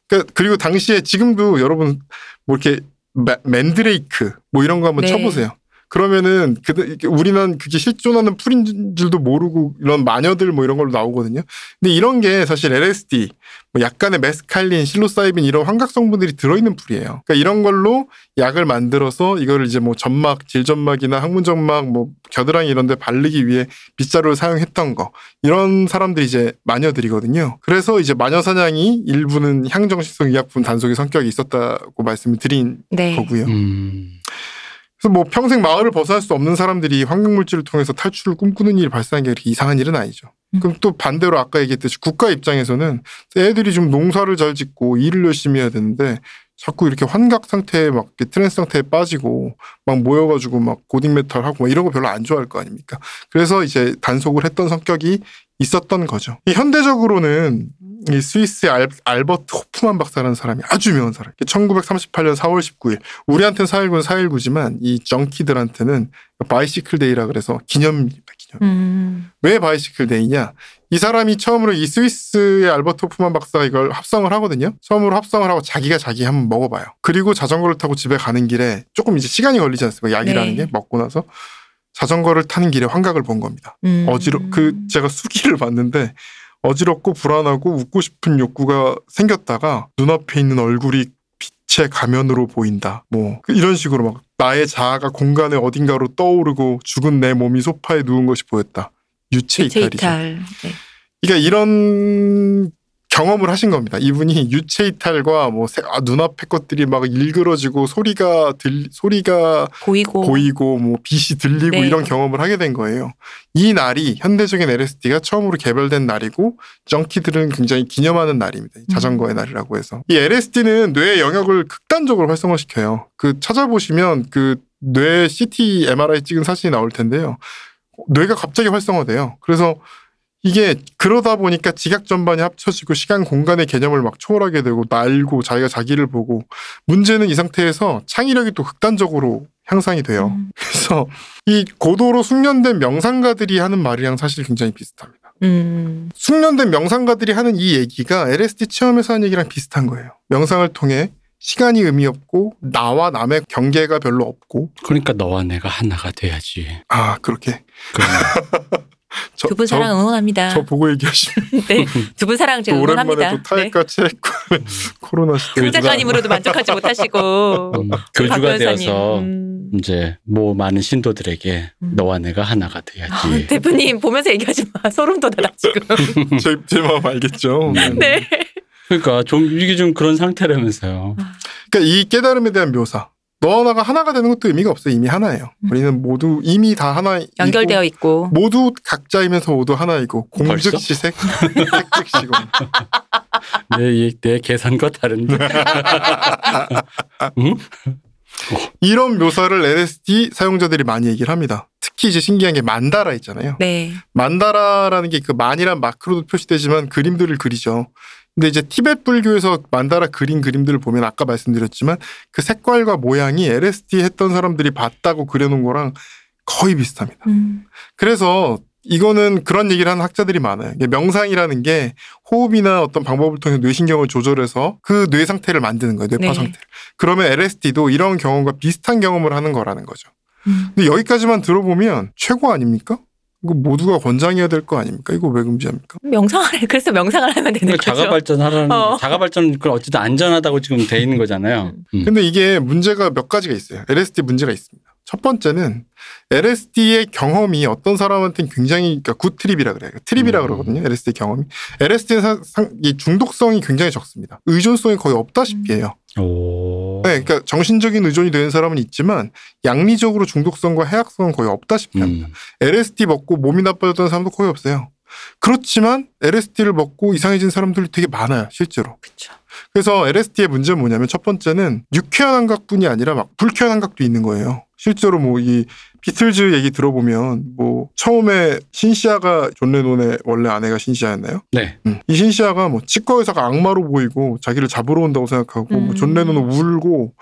그러니까 그리고 당시에 지금도 여러분 뭐 이렇게 마- 맨드레이크 뭐 이런 거 한번 네. 쳐보세요. 그러면은 그 이렇게 우리는 그게 실존하는 풀인 줄도 모르고 이런 마녀들 뭐 이런 걸로 나오거든요. 근데 이런 게 사실 LSD, 뭐 약간의 메스칼린, 실로사이빈 이런 환각 성분들이 들어있는 풀이에요. 그러니까 이런 걸로 약을 만들어서 이거를 이제 뭐 점막, 질점막이나 항문점막, 뭐 겨드랑이 이런 데 바르기 위해 빗자루를 사용했던 거. 이런 사람들이 이제 마녀들이거든요. 그래서 이제 마녀 사냥이 일부는 향정신성 의약품 단속의 성격이 있었다고 말씀을 드린 네. 거고요. 음. 그래서 뭐 평생 마을을 벗어날 수 없는 사람들이 환경물질을 통해서 탈출을 꿈꾸는 일이 발생한 게 그렇게 이상한 일은 아니죠. 음. 그럼 또 반대로 아까 얘기했듯이 국가 입장에서는 애들이 좀 농사를 잘 짓고 일을 열심히 해야 되는데 자꾸 이렇게 환각 상태에 막 trance 상태에 빠지고 막 모여가지고 막 고딕 메탈 하고 막 이런 거 별로 안 좋아할 거 아닙니까? 그래서 이제 단속을 했던 성격이 있었던 거죠. 이 현대적으로는 이 스위스의 알, 알버트 호프만 박사라는 사람이 아주 유명한 사람. 1938년 4월 19일. 우리한테는 4.19는 4.19지만 이 junkie들한테는 Bicycle Day라 그래서 기념일입니다. 기념. 음. 왜 Bicycle Day냐? 이 사람이 처음으로 이 스위스의 알버트 호프만 박사가 이걸 합성을 하거든요. 처음으로 합성을 하고 자기가 자기 한번 먹어봐요. 그리고 자전거를 타고 집에 가는 길에 조금 이제 시간이 걸리지 않습니까? 약이라는 네. 게 먹고 나서 자전거를 타는 길에 환각을 본 겁니다. 음. 어지러 그 제가 수기를 봤는데 어지럽고 불안하고 웃고 싶은 욕구가 생겼다가 눈앞에 있는 얼굴이 빛의 가면으로 보인다. 뭐그 이런 식으로 막 나의 자아가 공간의 어딘가로 떠오르고 죽은 내 몸이 소파에 누운 것이 보였다. 유체 유체 이탈이죠. 이탈. 네. 그러니까 이런 경험을 하신 겁니다. 이분이 유체 이탈과 뭐 세- 아, 눈앞의 것들이 막 일그러지고 소리가 들 소리가 보이고. 보이고 뭐 빛이 들리고 네. 이런 경험을 하게 된 거예요. 이 날이 현대적인 LSD가 처음으로 개발된 날이고 정키들은 굉장히 기념하는 날입니다. 이 음. 자전거의 날이라고 해서 이 LSD는 뇌의 영역을 극단적으로 활성화시켜요. 그 찾아보시면 그 뇌 CT MRI 찍은 사진이 나올 텐데요. 뇌가 갑자기 활성화돼요. 그래서 이게 그러다 보니까 지각 전반이 합쳐지고 시간 공간의 개념을 막 초월하게 되고 날고 자기가 자기를 보고 문제는 이 상태에서 창의력이 또 극단적으로 향상이 돼요. 음. 그래서 이 고도로 숙련된 명상가들이 하는 말이랑 사실 굉장히 비슷합니다. 음. 숙련된 명상가들이 하는 이 얘기가 LSD 체험에서 하는 얘기랑 비슷한 거예요. 명상을 통해 시간이 의미 없고 나와 남의 경계가 별로 없고 그러니까 너와 내가 하나가 돼야지. 아 그렇게 두 분 사랑 응원합니다. 저, 저 보고 얘기하시면 네. 두 분 사랑 제가 오랜만에 응원합니다. 또 네. 타액과 책 코로나 시대 강 작가님으로도 만족하지 못하시고 음, 박 교주가 변호사님. 되어서 음. 이제 뭐 많은 신도들에게 음. 너와 내가 하나가 아, 돼야지. 대표님 보면서 얘기하지 마. 소름 돋아나 지금. 제, 제 마음 알겠죠. 음. 네. 그러니까 좀 이게 좀 그런 상태라면서요. 그러니까 이 깨달음에 대한 묘사. 너 하나가 하나가 되는 것도 의미가 없어요. 이미 하나예요. 음. 우리는 모두 이미 다 하나 연결되어 있고. 모두 각자이면서 모두 하나이고? 공즉시색 색즉시고 내, 내 계산과 다른데. 응? 이런 묘사를 LSD 사용자들이 많이 얘기를 합니다. 특히 이제 신기한 게 만다라 있잖아요. 네. 만다라라는 게 그 만이란 마크로도 표시되지만 그림들을 그리죠. 근데 이제 티베트 불교에서 만다라 그린 그림들을 보면 아까 말씀드렸지만 그 색깔과 모양이 LSD 했던 사람들이 봤다고 그려놓은 거랑 거의 비슷합니다. 음. 그래서 이거는 그런 얘기를 하는 학자들이 많아요. 명상이라는 게 호흡이나 어떤 방법을 통해 뇌신경을 조절해서 그 뇌 상태를 만드는 거예요. 뇌파 네. 상태를. 그러면 LSD도 이런 경험과 비슷한 경험을 하는 거라는 거죠. 음. 근데 여기까지만 들어보면 최고 아닙니까? 이거 모두가 권장해야 될 거 아닙니까? 이거 왜 금지합니까? 명상을 그래서 명상을 하면 되는 그러니까 거죠. 자가 발전하라는 어. 자가 발전 그 어쨌든 안전하다고 지금 돼 있는 거잖아요. 음. 근데 이게 문제가 몇 가지가 있어요. LSD 문제가 있습니다. 첫 번째는 LSD의 경험이 어떤 사람한테는 굉장히 그러니까 good trip이라 그래요. trip이라 음. 그러거든요. LSD 경험이. LSD는 사, 상, 이 중독성이 굉장히 적습니다. 의존성이 거의 없다시피 해요. 오. 네, 그러니까 정신적인 의존이 되는 사람은 있지만 약리적으로 중독성과 해악성은 거의 없다시피 합니다. 음. LSD 먹고 몸이 나빠졌던 사람도 거의 없어요. 그렇지만 LSD를 먹고 이상해진 사람들이 되게 많아요, 실제로. 그렇죠. 그래서 LSD의 문제는 뭐냐면 첫 번째는 유쾌한 감각뿐이 아니라 막 불쾌한 감각도 있는 거예요. 실제로 뭐 이 비틀즈 얘기 들어보면 뭐 처음에 신시아가 존 레논의 원래 아내가 신시아였나요? 네. 음. 이 신시아가 뭐 치과 의사가 악마로 보이고 자기를 잡으러 온다고 생각하고 음. 뭐존 레논은 울고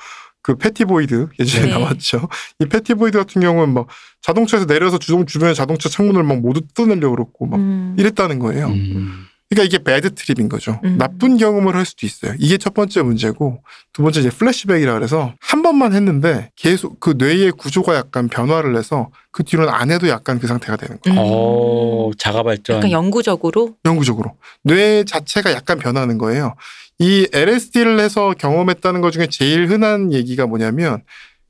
그 패티 보이드 예전에 네. 나왔죠. 이 패티 보이드 같은 경우는 막 자동차에서 내려서 주동 주변의 자동차 창문을 막 모두 뜯어내려고 그랬고 막 음. 이랬다는 거예요. 음. 그러니까 이게 bad trip인 거죠. 음. 나쁜 경험을 할 수도 있어요. 이게 첫 번째 문제고 두 번째 이제 플래시백이라 그래서 한 번만 했는데 계속 그 뇌의 구조가 약간 변화를 해서 그 뒤로는 안 해도 약간 그 상태가 되는 거예요. 음. 어, 자가 발전. 약간 영구적으로 영구적으로 뇌 자체가 약간 변하는 거예요. 이 LSD를 해서 경험했다는 것 중에 제일 흔한 얘기가 뭐냐면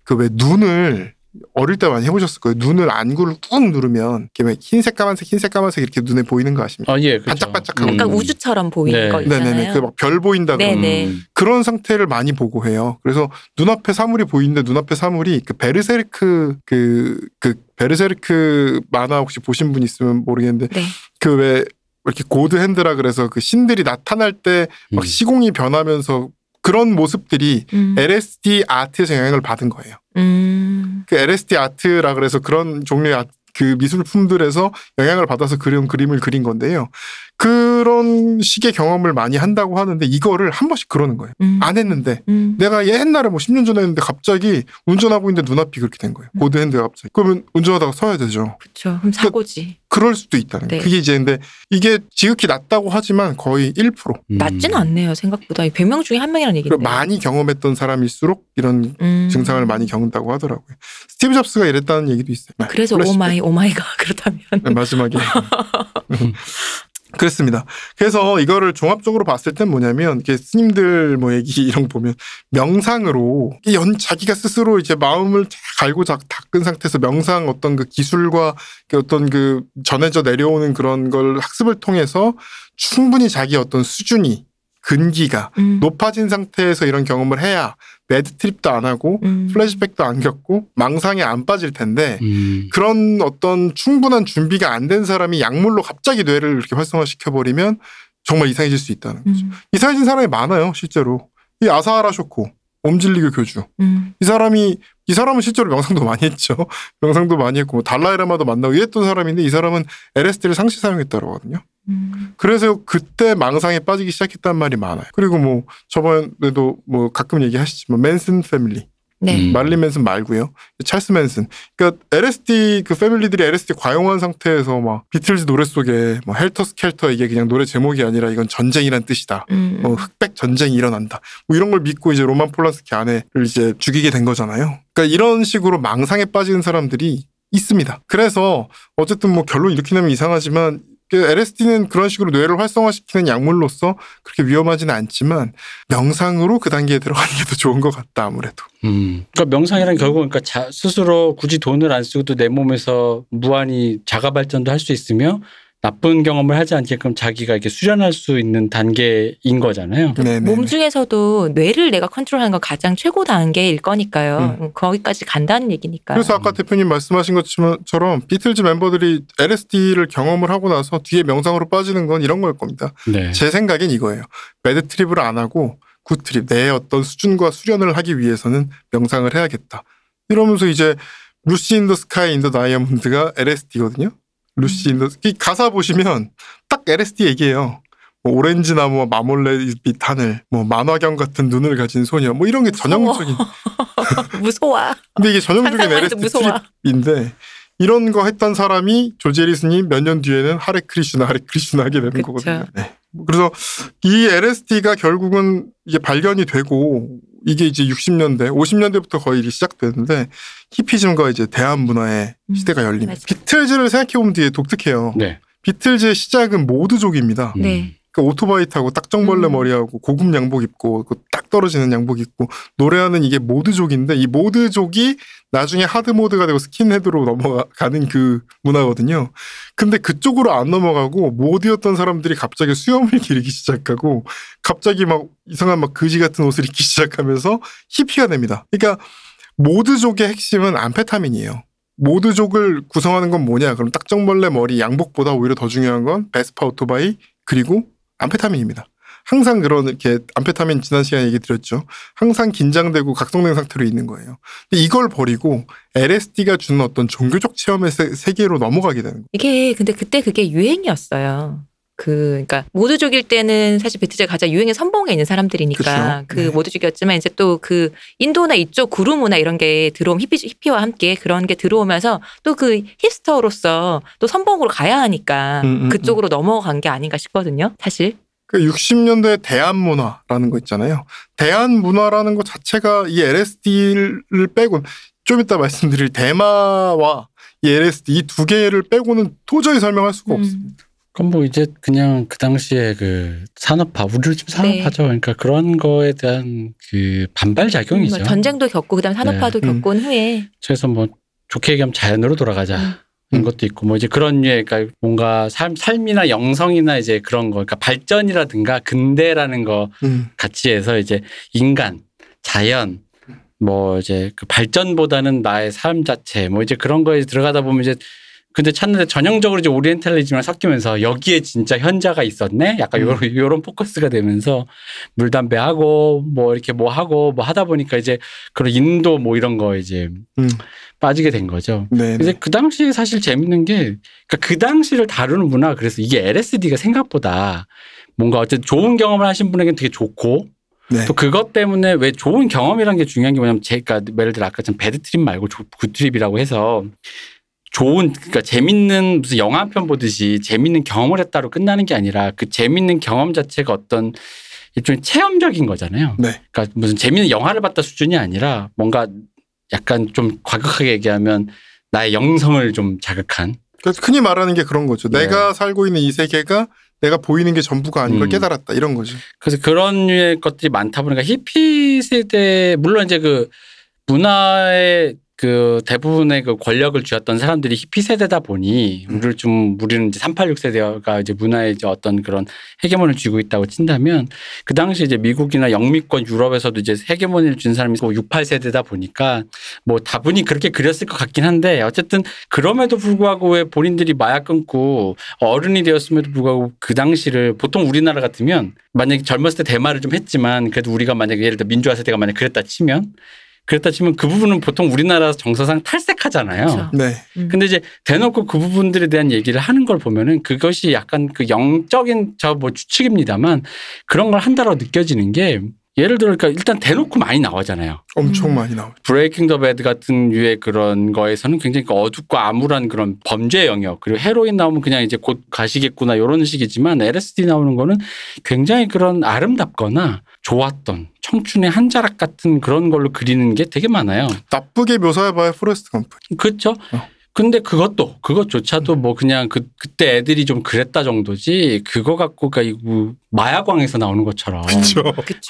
그 왜 눈을 어릴 때 많이 해보셨을 거예요. 눈을 안구를 꾹 누르면 이렇게 왜 흰색 까만색 흰색 까만색 이렇게 눈에 보이는 거 아십니까? 아, 예, 그렇죠. 반짝반짝하고. 약간 음. 우주처럼 보이는 네. 거 있잖아요. 네네네. 그 막 별 보인다 그러면 네네. 음. 그런 상태를 많이 보고 해요. 그래서 눈앞에 사물이 보이는데 눈앞에 사물이 그 베르세르크 그, 그 베르세르크 만화 혹시 보신 분 있으면 모르겠는데 네. 그왜 이렇게 고드 핸드라 그래서 그 신들이 나타날 때막 음. 시공이 변하면서 그런 모습들이 음. LSD 아트에서 영향을 받은 거예요. 음. 그 LSD 아트라 그래서 그런 종류의 아- 그 미술품들에서 영향을 받아서 그린 그림을 그린 건데요. 그런 식의 경험을 많이 한다고 하는데 이거를 한 번씩 그러는 거예요. 음. 안 했는데 음. 내가 옛날에 뭐 10년 전에 했는데 갑자기 운전하고 있는데 눈앞이 그렇게 된 거예요. 고드 핸드가 갑자기. 그러면 운전하다가 서야 되죠. 그렇죠. 그럼 사고지. 그럴 수도 있다는 네. 거예요. 그게 이제 근데 이게 지극히 낮다고 하지만 거의 1%. 음. 낮진 않네요. 생각보다 100명 중에 한 명이라는 그러니까 얘기인데. 많이 경험했던 사람일수록 이런 음. 증상을 많이 겪는다고 하더라고요. 스티브 잡스가 이랬다는 얘기도 있어요. 네, 그래서. oh my oh my god 그렇다면. 네, 마지막에. 그렇습니다. 그래서 이거를 종합적으로 봤을 땐 뭐냐면 이게 스님들 뭐 얘기 이런 거 보면 명상으로 이연 자기가 스스로 이제 마음을 다 갈고 자- 닦은 상태에서 명상 어떤 그 기술과 그 어떤 그 전해져 내려오는 그런 걸 학습을 통해서 충분히 자기 어떤 수준이 근기가 음. 높아진 상태에서 이런 경험을 해야 bad trip도 안 하고 음. 플래시백도 안 겪고 망상에 안 빠질 텐데 음. 그런 어떤 충분한 준비가 안 된 사람이 약물로 갑자기 뇌를 이렇게 활성화시켜 버리면 정말 이상해질 수 있다는 거죠. 음. 이상해진 사람이 많아요, 실제로. 이 아사하라 쇼코 옴진리교 교주. 음. 이 사람이 이 사람은 실제로 명상도 많이 했죠. 명상도 많이 했고 뭐 달라이라마도 만나고 이랬던 사람인데 이 사람은 LSD를 상시 사용했다고 하거든요. 음. 그래서 그때 망상에 빠지기 시작했단 말이 많아요. 그리고 뭐 저번에도 뭐 가끔 얘기하시지만 맨슨 패밀리 네. 음. 마릴린 맨슨 말고요. 찰스 맨슨. 그러니까 LSD 그 패밀리들이 LSD 과용한 상태에서 막 비틀즈 노래 속에 뭐 Helter Skelter 이게 그냥 노래 제목이 아니라 이건 전쟁이란 뜻이다. 음. 뭐 흑백 전쟁이 일어난다. 뭐 이런 걸 믿고 이제 로만 폴란스키 아내를 이제 죽이게 된 거잖아요. 그러니까 이런 식으로 망상에 빠지는 사람들이 있습니다. 그래서 어쨌든 뭐 결론 이렇게 내면 이상하지만 LSD는 그런 식으로 뇌를 활성화시키는 약물로서 그렇게 위험하지는 않지만 명상으로 그 단계에 들어가는 게 더 좋은 것 같다 아무래도. 음. 그러니까 명상이란 결국은 그러니까 자, 스스로 굳이 돈을 안 쓰고도 내 몸에서 무한히 자가 발전도 할 수 있으며 나쁜 경험을 하지 않게끔 자기가 이렇게 수련할 수 있는 단계인 거잖아요. 네네. 몸 중에서도 뇌를 내가 컨트롤하는 건 가장 최고 단계일 거니까요. 음, 거기까지 간다는 얘기니까. 그래서 아까 대표님 말씀하신 것처럼 비틀즈 멤버들이 LSD를 경험을 하고 나서 뒤에 명상으로 빠지는 건 이런 걸 겁니다. 네. 제 생각엔 이거예요. bad trip을 안 하고 good trip 내 어떤 수준과 수련을 하기 위해서는 명상을 해야겠다. 이러면서 이제 Lucy in the Sky in the Diamond가 LSD거든요. Lucy in the 이 가사 보시면 딱 LSD 얘기예요. 뭐 오렌지 나무와 마몰레빛 하늘, 뭐 만화경 같은 눈을 가진 소녀, 뭐 이런 게 전형적인. 무서워. 근데 이게 전형적인 LSD 무서워. 트립인데 이런 거 했던 사람이 조지 해리슨이 몇년 뒤에는 하레 크리슈나 하레 크리슈나 하게 되는 그쵸. 거거든요. 네. 그래서 이 LSD가 결국은 이게 발견이 되고 이게 이제 60년대, 50년대부터 거의 이게 시작되는데 히피즘과 이제 대한 문화의 음, 시대가 열립니다. 맞아. 비틀즈를 생각해 보면 되게 독특해요. 네. 비틀즈의 시작은 모드족입니다. 음. 네. 그 오토바이 타고 딱정벌레 음. 머리하고 고급 양복 입고 그 딱 떨어지는 양복 입고 노래하는 이게 모드족인데 이 모드족이 나중에 hard mod가 되고 스킨헤드로 넘어가는 그 문화거든요. 근데 그쪽으로 안 넘어가고 모드였던 사람들이 갑자기 수염을 기르기 시작하고 갑자기 막 이상한 막 그지 같은 옷을 입기 시작하면서 히피가 됩니다. 그러니까 모드족의 핵심은 암페타민이에요. 모드족을 구성하는 건 뭐냐? 그럼 딱정벌레 머리 양복보다 오히려 더 중요한 건 베스파 오토바이 그리고 암페타민입니다. 항상 그런 이렇게 암페타민 지난 시간에 얘기 드렸죠. 항상 긴장되고 각성된 상태로 있는 거예요. 근데 이걸 버리고 LSD가 주는 어떤 종교적 체험의 세, 세계로 넘어가게 되는 거예요. 이게 근데 그때 그게 유행이었어요. 그 그러니까 모두족일 때는 사실 비트즈가 가장 유행의 선봉에 있는 사람들이니까 그쵸. 그 네. 모두족이었지만 이제 또 그 인도나 이쪽 구루 문화 이런 게 들어오면 히피 히피와 함께 그런 게 들어오면서 또 그 힙스터로서 또 선봉으로 가야 하니까 음, 음, 그쪽으로 넘어간 게 아닌가 싶거든요. 사실. 그 60년대 대한 문화라는 거 있잖아요. 대한 문화라는 것 자체가 이 LSD를 빼고 좀 이따 말씀드릴 대마와 이 LSD 이 두 개를 빼고는 도저히 설명할 수가 음. 없습니다. 그럼 뭐 이제 그냥 그 당시에 그 산업화 우리를 지금 네. 산업화죠. 그러니까 그런 거에 대한 그 반발 작용이죠. 뭐 전쟁도 겪고 그다음 에 산업화도 네. 음. 겪고 온 후에 그래서 뭐 좋게 얘기하면 자연으로 돌아가자. 음. 이런 것도 있고 뭐 이제 그런 류의 그러니까 뭔가 삶 삶이나 영성이나 이제 그런 거 그러니까 발전이라든가 근대라는 거 음. 같이 해서 이제 인간, 자연 뭐 이제 그 발전보다는 나의 삶 자체 뭐 이제 그런 거에 들어가다 보면 이제 근데 찾는데 전형적으로 이제 오리엔탈리즘이랑 섞이면서 여기에 진짜 현자가 있었네 약간 음. 요런 요런 포커스가 되면서 물담배 하고 뭐 이렇게 뭐 하고 뭐 하다 보니까 이제 그런 인도 뭐 이런 거 이제 음. 빠지게 된 거죠. 네. 근데 그 당시에 사실 재밌는 게, 그러니까 그 당시를 다루는 문화, 그래서 이게 LSD가 생각보다 뭔가 어쨌든 좋은 경험을 하신 분에게는 되게 좋고, 네. 또 그것 때문에 왜 좋은 경험이라는 게 중요한 게 뭐냐면, 제가 예를 들어 아까 전 bad trip 말고 조- good trip이라고 해서 좋은, 그러니까 재밌는 무슨 영화 한 편 보듯이 재밌는 경험을 했다로 끝나는 게 아니라 그 재밌는 경험 자체가 어떤 일종의 체험적인 거잖아요. 네. 그러니까 무슨 재밌는 영화를 봤다 수준이 아니라 뭔가 약간 좀 과격하게 얘기하면 나의 영성을 좀 자극한 그래서 흔히 말하는 게 그런 거죠. 네. 내가 살고 있는 이 세계가 내가 보이는 게 전부가 아닌 걸 음. 깨달았다 이런 거죠. 그래서 그런 류의 것들이 많다 보니까 히피 세대 물론 이제 그 문화의 그 대부분의 그 권력을 쥐었던 사람들이 히피 세대다 보니 음. 우리를 좀 우리는 이제 386 세대가 이제 문화의 이제 어떤 그런 헤게몬을 쥐고 있다고 친다면 그 당시 이제 미국이나 영미권 유럽에서도 이제 헤게몬을 준 사람이 68 세대다 보니까 뭐 다분히 그렇게 그렸을 것 같긴 한데 어쨌든 그럼에도 불구하고 왜 본인들이 마약 끊고 어른이 되었음에도 불구하고 그 당시를 보통 우리나라 같으면 만약에 젊었을 때 대마를 좀 했지만 그래도 우리가 만약에 예를 들어 민주화 세대가 만약 그랬다 치면 그랬다 치면 그 부분은 보통 우리나라 정서상 탈색하잖아요. 그렇죠. 네. 음. 근데 이제 대놓고 그 부분들에 대한 얘기를 하는 걸 보면은 그것이 약간 그 영적인 저 뭐 추측입니다만 그런 걸 한다고 느껴지는 게 예를 들어 그러니까 일단 대놓고 많이 나오잖아요. 엄청 음. 많이 나오죠. Breaking the Bad 같은 류의 그런 거에서는 굉장히 그 어둡고 암울한 그런 범죄 영역 그리고 헤로인 나오면 그냥 이제 곧 가시겠구나 이런 식이지만 LSD 나오는 거는 굉장히 그런 아름답거나 좋았던 청춘의 한 자락 같은 그런 걸로 그리는 게 되게 많아요. 나쁘게 묘사해봐야 Forrest Gump. 그렇죠. 어. 근데 그것도 그것조차도 뭐 그냥 그 그때 애들이 좀 그랬다 정도지 그거 갖고 그러니까 이거 마약왕에서 나오는 것처럼. 그쵸.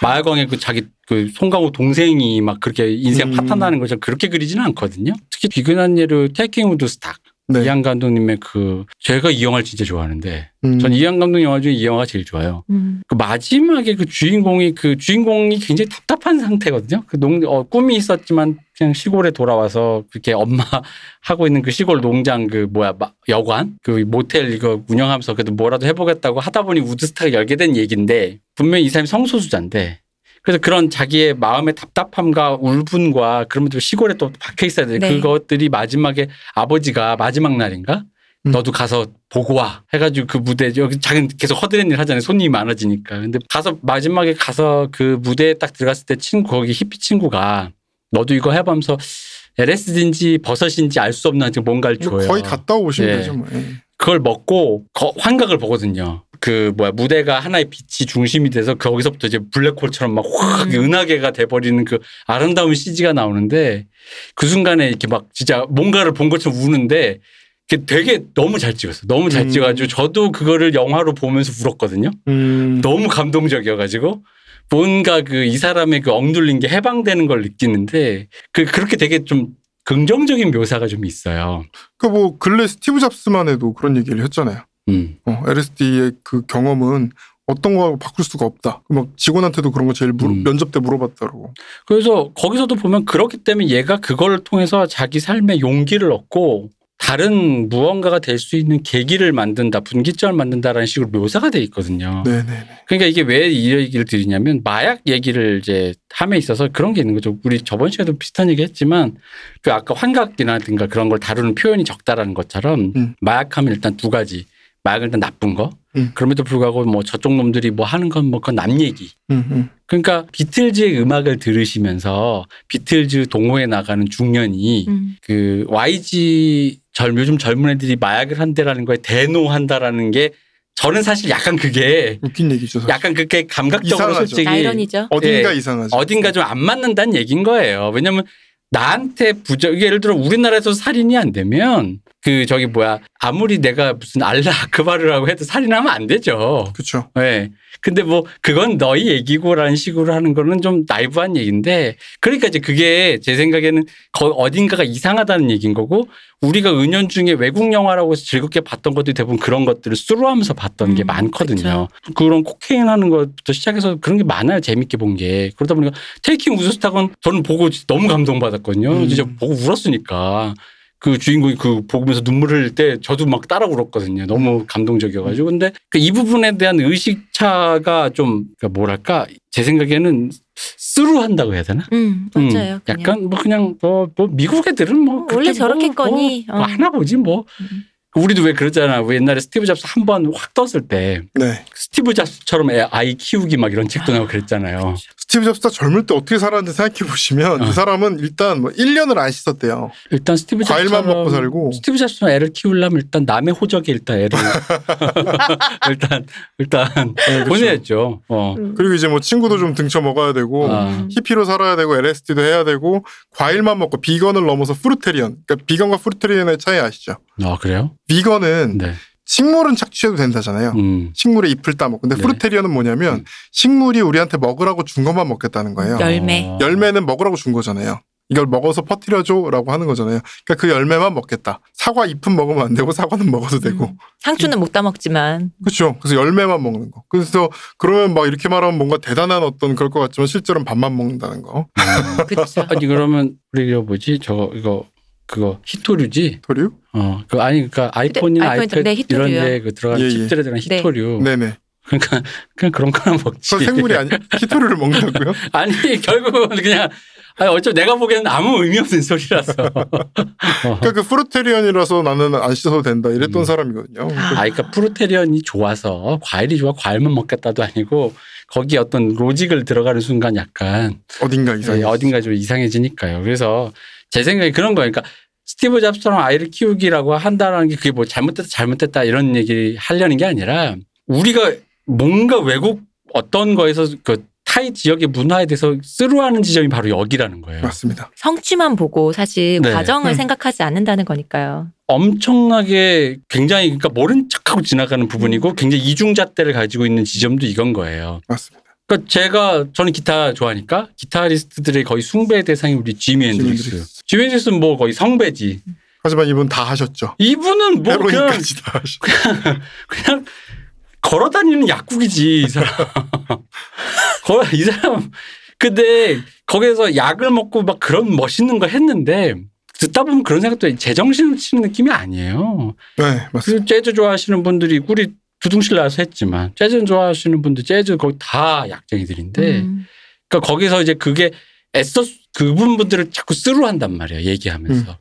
마약왕의 그 자기 그 송강호 동생이 막 그렇게 인생 음. 파탄 나는 것처럼 그렇게 그리지는 않거든요. 특히 비근한 예로 Taking Woodstock 네. 이안 감독님의 그 제가 이 영화를 진짜 좋아하는데 음. 전 이안 감독 영화 중에 이 영화가 제일 좋아요. 음. 그 마지막에 그 주인공이 그 주인공이 굉장히 답답한 상태거든요. 그 농, 어, 꿈이 있었지만 그냥 시골에 돌아와서 그렇게 엄마 하고 있는 그 시골 농장 그 뭐야 마- 여관 그 모텔 이거 운영하면서 그래도 뭐라도 해보겠다고 하다 보니 우드스탁을 열게 된 얘기인데 분명히 이 사람이 성소수자인데 그래서 그런 자기의 마음의 답답함과 울분과 그런 것들 시골에 또 박혀 있어야 돼. 네. 그것들이 마지막에 아버지가 마지막 날인가 음. 너도 가서 보고 와 해가지고 그 무대 여기 자기는 계속 허드렛 일 하잖아요 손님이 많아지니까 근데 가서 마지막에 가서 그 무대에 딱 들어갔을 때 친구 거기 히피 친구가 너도 이거 해보면서 LSD인지 버섯인지 알 수 없는 뭔가를 뭐 줘요 거의 갔다 오시면 예. 되죠. 뭐. 예. 그걸 먹고 거- 환각을 보거든요. 그 뭐야 무대가 하나의 빛이 중심이 돼서 거기서부터 이제 블랙홀처럼 막확 음. 은하계가 돼버리는 그 아름다운 CG가 나오는데 그 순간에 이렇게 막 진짜 뭔가를 본 것처럼 우는데 그게 되게 너무 잘 찍었어. 너무 잘 음. 찍어가지고 저도 그거를 영화로 보면서 울었거든요. 음. 너무 감동적이어가지고 뭔가 그 이 사람의 그 억눌린 게 해방되는 걸 느끼는데 그 그렇게 되게 좀 긍정적인 묘사가 좀 있어요. 그 뭐 근래 스티브 잡스만 해도 그런 얘기를 했잖아요. 음. 어, LSD의 그 경험은 어떤 거하고 바꿀 수가 없다. 막 직원한테도 그런 거 제일 물- 음. 면접 때 물어봤다고. 그래서 거기서도 보면 그렇기 때문에 얘가 그걸 통해서 자기 삶의 용기를 얻고 다른 무언가가 될 수 있는 계기를 만든다, 분기점을 만든다라는 식으로 묘사가 돼 있거든요. 네네. 그러니까 이게 왜 이 얘기를 드리냐면 마약 얘기를 이제 함에 있어서 그런 게 있는 거죠. 우리 저번 시간에도 비슷한 얘기 했지만 그 아까 환각이라든가 그런 걸 다루는 표현이 적다라는 것처럼 음. 마약하면 일단 두 가지. 마약은 일단 나쁜 거. 음. 그럼에도 불구하고 뭐 저쪽 놈들이 뭐 하는 건 뭐 그건 남 얘기. 음, 음. 그러니까 비틀즈의 음악을 들으시면서 비틀즈 동호회 나가는 중년이 음. 그 YG 젊 요즘 젊은 애들이 마약을 한다라는 거에 대노한다라는 게 저는 사실 약간 그게 웃긴 얘기죠. 사실. 약간 그게 감각적으로 이상하죠. 솔직히 아이러니죠. 어딘가 예. 이상하죠. 어딘가 좀 안 맞는다는 얘기인 거예요. 왜냐면 나한테 부적 예를 들어 우리나라에서 살인이 안 되면 그 저기 뭐야 아무리 내가 무슨 알라 아크바르라고 해도 살인하면 안 되죠. 그렇죠. 예. 근데 뭐 그건 너희 얘기고라는 식으로 하는 거는 좀 나이브한 얘기인데 그러니까 이제 그게 제 생각에는 거 어딘가가 이상하다는 얘기인 거고 우리가 은연중에 외국 영화라고 해서 즐겁게 봤던 것들이 대부분 그런 것들을 수로하면서 봤던 게 음, 많거든요. 그런 코케인 하는 것부터 시작해서 그런 게 많아요. 재밌게 본 게. 그러다 보니까 테이킹 우즈스탁은 저는 보고 너무 감동받았거든요. 음. 진짜 보고 울었으니까. 그 주인공이 그 보면서 눈물 흘릴 때 저도 막 따라 울었거든요. 너무 감동적이어가지고. 근데 그 이 부분에 대한 의식차가 좀, 그러니까 뭐랄까, 제 생각에는 through한다고 해야 되나? 음, 음, 맞아요. 그냥. 약간 뭐 그냥 뭐, 뭐 미국 애들은 뭐. 어, 원래 뭐- 저렇겠거니. 뭐, 어. 뭐 하나 보지 뭐. 음. 우리도 왜 그러잖아. 왜 옛날에 스티브 잡스 한 번 확 떴을 때 네. 스티브 잡스처럼 애- 아이 키우기 막 이런 책도 나오고 그랬잖아요. 스티브 잡스가 젊을 때 어떻게 살았는지 생각해 보시면 어. 그 사람은 일단 뭐 1년을 안 씻었대요. 일단 스티브 잡스 과일만 먹고 살고. 스티브 잡스는 애를 키우려면 일단 남의 호적에 일단 애를 일단 일단 네, 그렇죠. 보내야죠. 어. 음. 그리고 이제 뭐 친구도 좀 등쳐 먹어야 되고 아. 히피로 살아야 되고 LSD도 해야 되고 과일만 먹고 비건을 넘어서 fruitarian. 그러니까 비건과 fruitarian의 차이 아시죠? 아 그래요? 비건은 네. 식물은 착취해도 된다잖아요. 음. 식물의 잎을 따먹고. 근데 네. fruitarian은 뭐냐면 음. 식물이 우리한테 먹으라고 준 것만 먹겠다는 거예요. 열매. 어. 열매는 먹으라고 준 거잖아요. 이걸 먹어서 퍼뜨려줘라고 하는 거잖아요. 그러니까 그 열매만 먹겠다. 사과 잎은 먹으면 안 되고 사과는 먹어도 되고. 음. 상추는 못 따먹지만 그렇죠. 그래서 열매만 먹는 거. 그래서 그러면 막 이렇게 말하면 뭔가 대단한 어떤 그럴 것 같지만 실제로는 밥만 먹는다는 거. 그렇죠. 아니 그러면 우리 이거 뭐지 저거 이거 그거 히토류지 토류? 어 그 아니 그러니까 아이폰이나 아이폰, 아이패드 네, 히토류요. 이런데 그 들어간 예, 예. 칩들에 들어간 네. 히토류 네 네. 그러니까 그냥 그런 거나 먹지 그 생물이 아니 희토류를 먹는다고요? 아니 결국은 그냥 아니 어차피 내가 보기에는 아무 의미 없는 소리라서 어. 그러니까 그 fruitarian이라서 나는 안 씻어도 된다 이랬던 음. 사람이거든요. 아, 그러니까 fruitarian이 좋아서 과일이 좋아 과일만 먹겠다도 아니고 거기에 어떤 로직을 들어가는 순간 약간 어딘가 이상해. 예, 어딘가 좀 이상해지니까요. 그래서 제 생각에 그런 거예요. 그러니까 스티브 잡스처럼 아이를 키우기라고 한다는 게 그게 뭐 잘못됐다 잘못됐다 이런 얘기 하려는 게 아니라 우리가 뭔가 외국 어떤 거에서 그 타이 지역의 문화에 대해서 쓰루하는 지점이 바로 여기라는 거예요. 맞습니다. 성취만 보고 사실 네. 과정을 음. 생각하지 않는다는 거니까요. 엄청나게 굉장히 그러니까 모른 척하고 지나가는 부분이고 굉장히 이중잣대를 가지고 있는 지점도 이건 거예요. 맞습니다. 그러니까 제가 저는 기타 좋아하니까 기타리스트들의 거의 숭배 대상이 우리 지미. 핸드릭스. 지미 핸드릭스는 뭐 거의 성배지. 하지만 이분 다 하셨죠. 이분은 뭐 그냥 다 하셨죠. 그냥 걸어다니는 약국이지 이 사람. 이 사람. 근데 거기서 약을 먹고 막 그런 멋있는 거 했는데 듣다 보면 그런 생각도 제정신을 치는 느낌이 아니에요. 네 맞습니다. 재즈 좋아하시는 분들이 우리 두둥실 나와서 했지만 재즈 좋아하시는 분들 재즈 거의 다 약쟁이들인데 음. 그러니까 거기서 이제 그게 애써 그분 분들을 자꾸 쓰루 한단 말이에요 얘기하면서 음.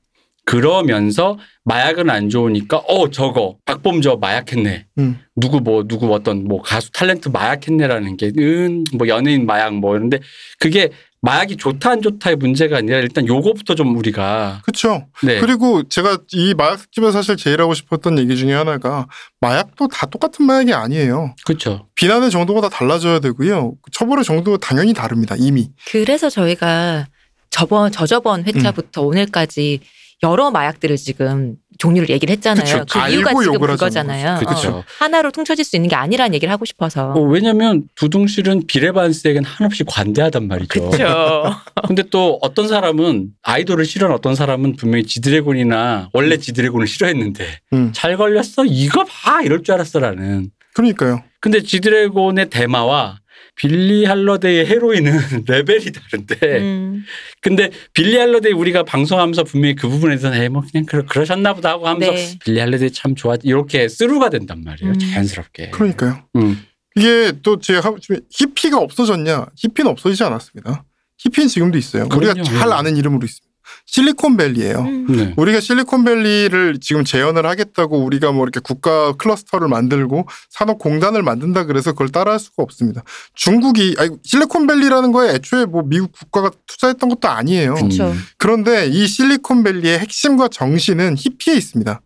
그러면서 마약은 안 좋으니까 어 저거 박범 저 마약했네 음. 누구 뭐 누구 어떤 뭐 가수 탤런트 마약했네라는 게은뭐 연예인 마약 뭐 이런데 그게 마약이 좋다 안 좋다의 문제가 아니라 일단 요거부터 좀 우리가 그렇죠. 네 그리고 제가 이 마약집에서 사실 제일 하고 싶었던 얘기 중에 하나가 마약도 다 똑같은 마약이 아니에요. 그렇죠 비난의 정도가 다 달라져야 되고요. 처벌의 정도가 당연히 다릅니다. 이미. 그래서 저희가 저번 저저번 회차부터 음. 오늘까지 여러 마약들을 지금 종류를 얘기를 했잖아요. 그쵸. 그 이유가 지금 그거잖아요. 어, 하나로 퉁쳐질 수 있는 게 아니라는 얘기를 하고 싶어서. 어, 왜냐면 두둥실은 비레반스에겐 한없이 관대하단 말이죠. 그렇죠. 근데 또 어떤 사람은 아이돌을 싫어하는 어떤 사람은 분명히 지드래곤이나 원래 지드래곤을 싫어했는데 음. 잘 걸렸어 이거 봐 이럴 줄 알았어라는. 그러니까요. 근데 지드래곤의 대마와 빌리 할러데이의 헤로인은 레벨이 다른데 음. 근데 빌리 할러데이 우리가 방송하면서 분명히 그 부분에 대해서는 에이, 뭐 그냥 그러, 그러셨나 보다 하고 하면서 네. 빌리 할러데이 참 좋아 이렇게 through가 된단 말이에요 음. 자연스럽게 그러니까요. 음. 이게 또 제가 히피가 없어졌냐? 히피는 없어지지 않았습니다. 히피는 지금도 있어요. 우리가 그럼요. 잘 아는 이름으로 있습니다. 실리콘밸리예요. 음. 네. 우리가 실리콘밸리를 지금 재현을 하겠다고 우리가 뭐 이렇게 국가 클러스터를 만들고 산업 공단을 만든다 그래서 그걸 따라할 수가 없습니다. 중국이 아니 실리콘밸리라는 거에 애초에 뭐 미국 국가가 투자했던 것도 아니에요. 그렇죠. 그런데 이 실리콘밸리의 핵심과 정신은 히피에 있습니다.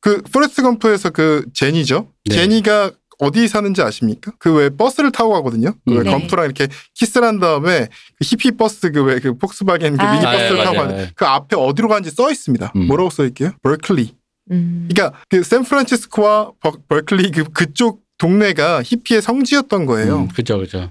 그 포레스트 검프에서 그 제니죠. 네. 제니가 어디 사는지 아십니까? 그 왜 버스를 타고 가거든요. 그왜 네. 검프랑 이렇게 키스를 한 다음에 그 히피 버스 그 왜 그 폭스바겐 그 아, 미니 네, 버스를 타고 맞아요. 가는 그 앞에 어디로 가는지 써 있습니다. 음. 뭐라고 써 있게요? 버클리. 음. 그러니까 그 샌프란시스코와 버, 버클리 그 그쪽 동네가 히피의 성지였던 거예요. 음, 그죠 그죠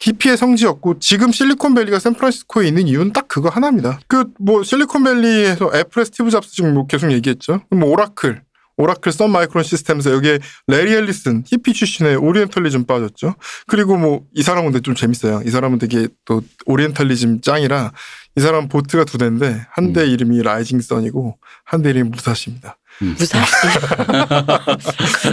히피의 성지였고 지금 실리콘밸리가 샌프란시스코에 있는 이유는 딱 그거 하나입니다. 그 뭐 실리콘밸리에서 애플의 스티브 잡스 지금 뭐 계속 얘기했죠. 뭐 오라클, 오라클 썬 마이크론 시스템에서 여기에 래리 엘리슨 히피 출신의 오리엔탈리즘 빠졌죠. 그리고 뭐 이 사람은 근데 좀 재밌어요. 이 사람은 되게 또 오리엔탈리즘 짱이라 이 사람 보트가 두 대인데 한대 음. 이름이 라이징 선이고 한 대 이름이 무사시입니다. 무사시.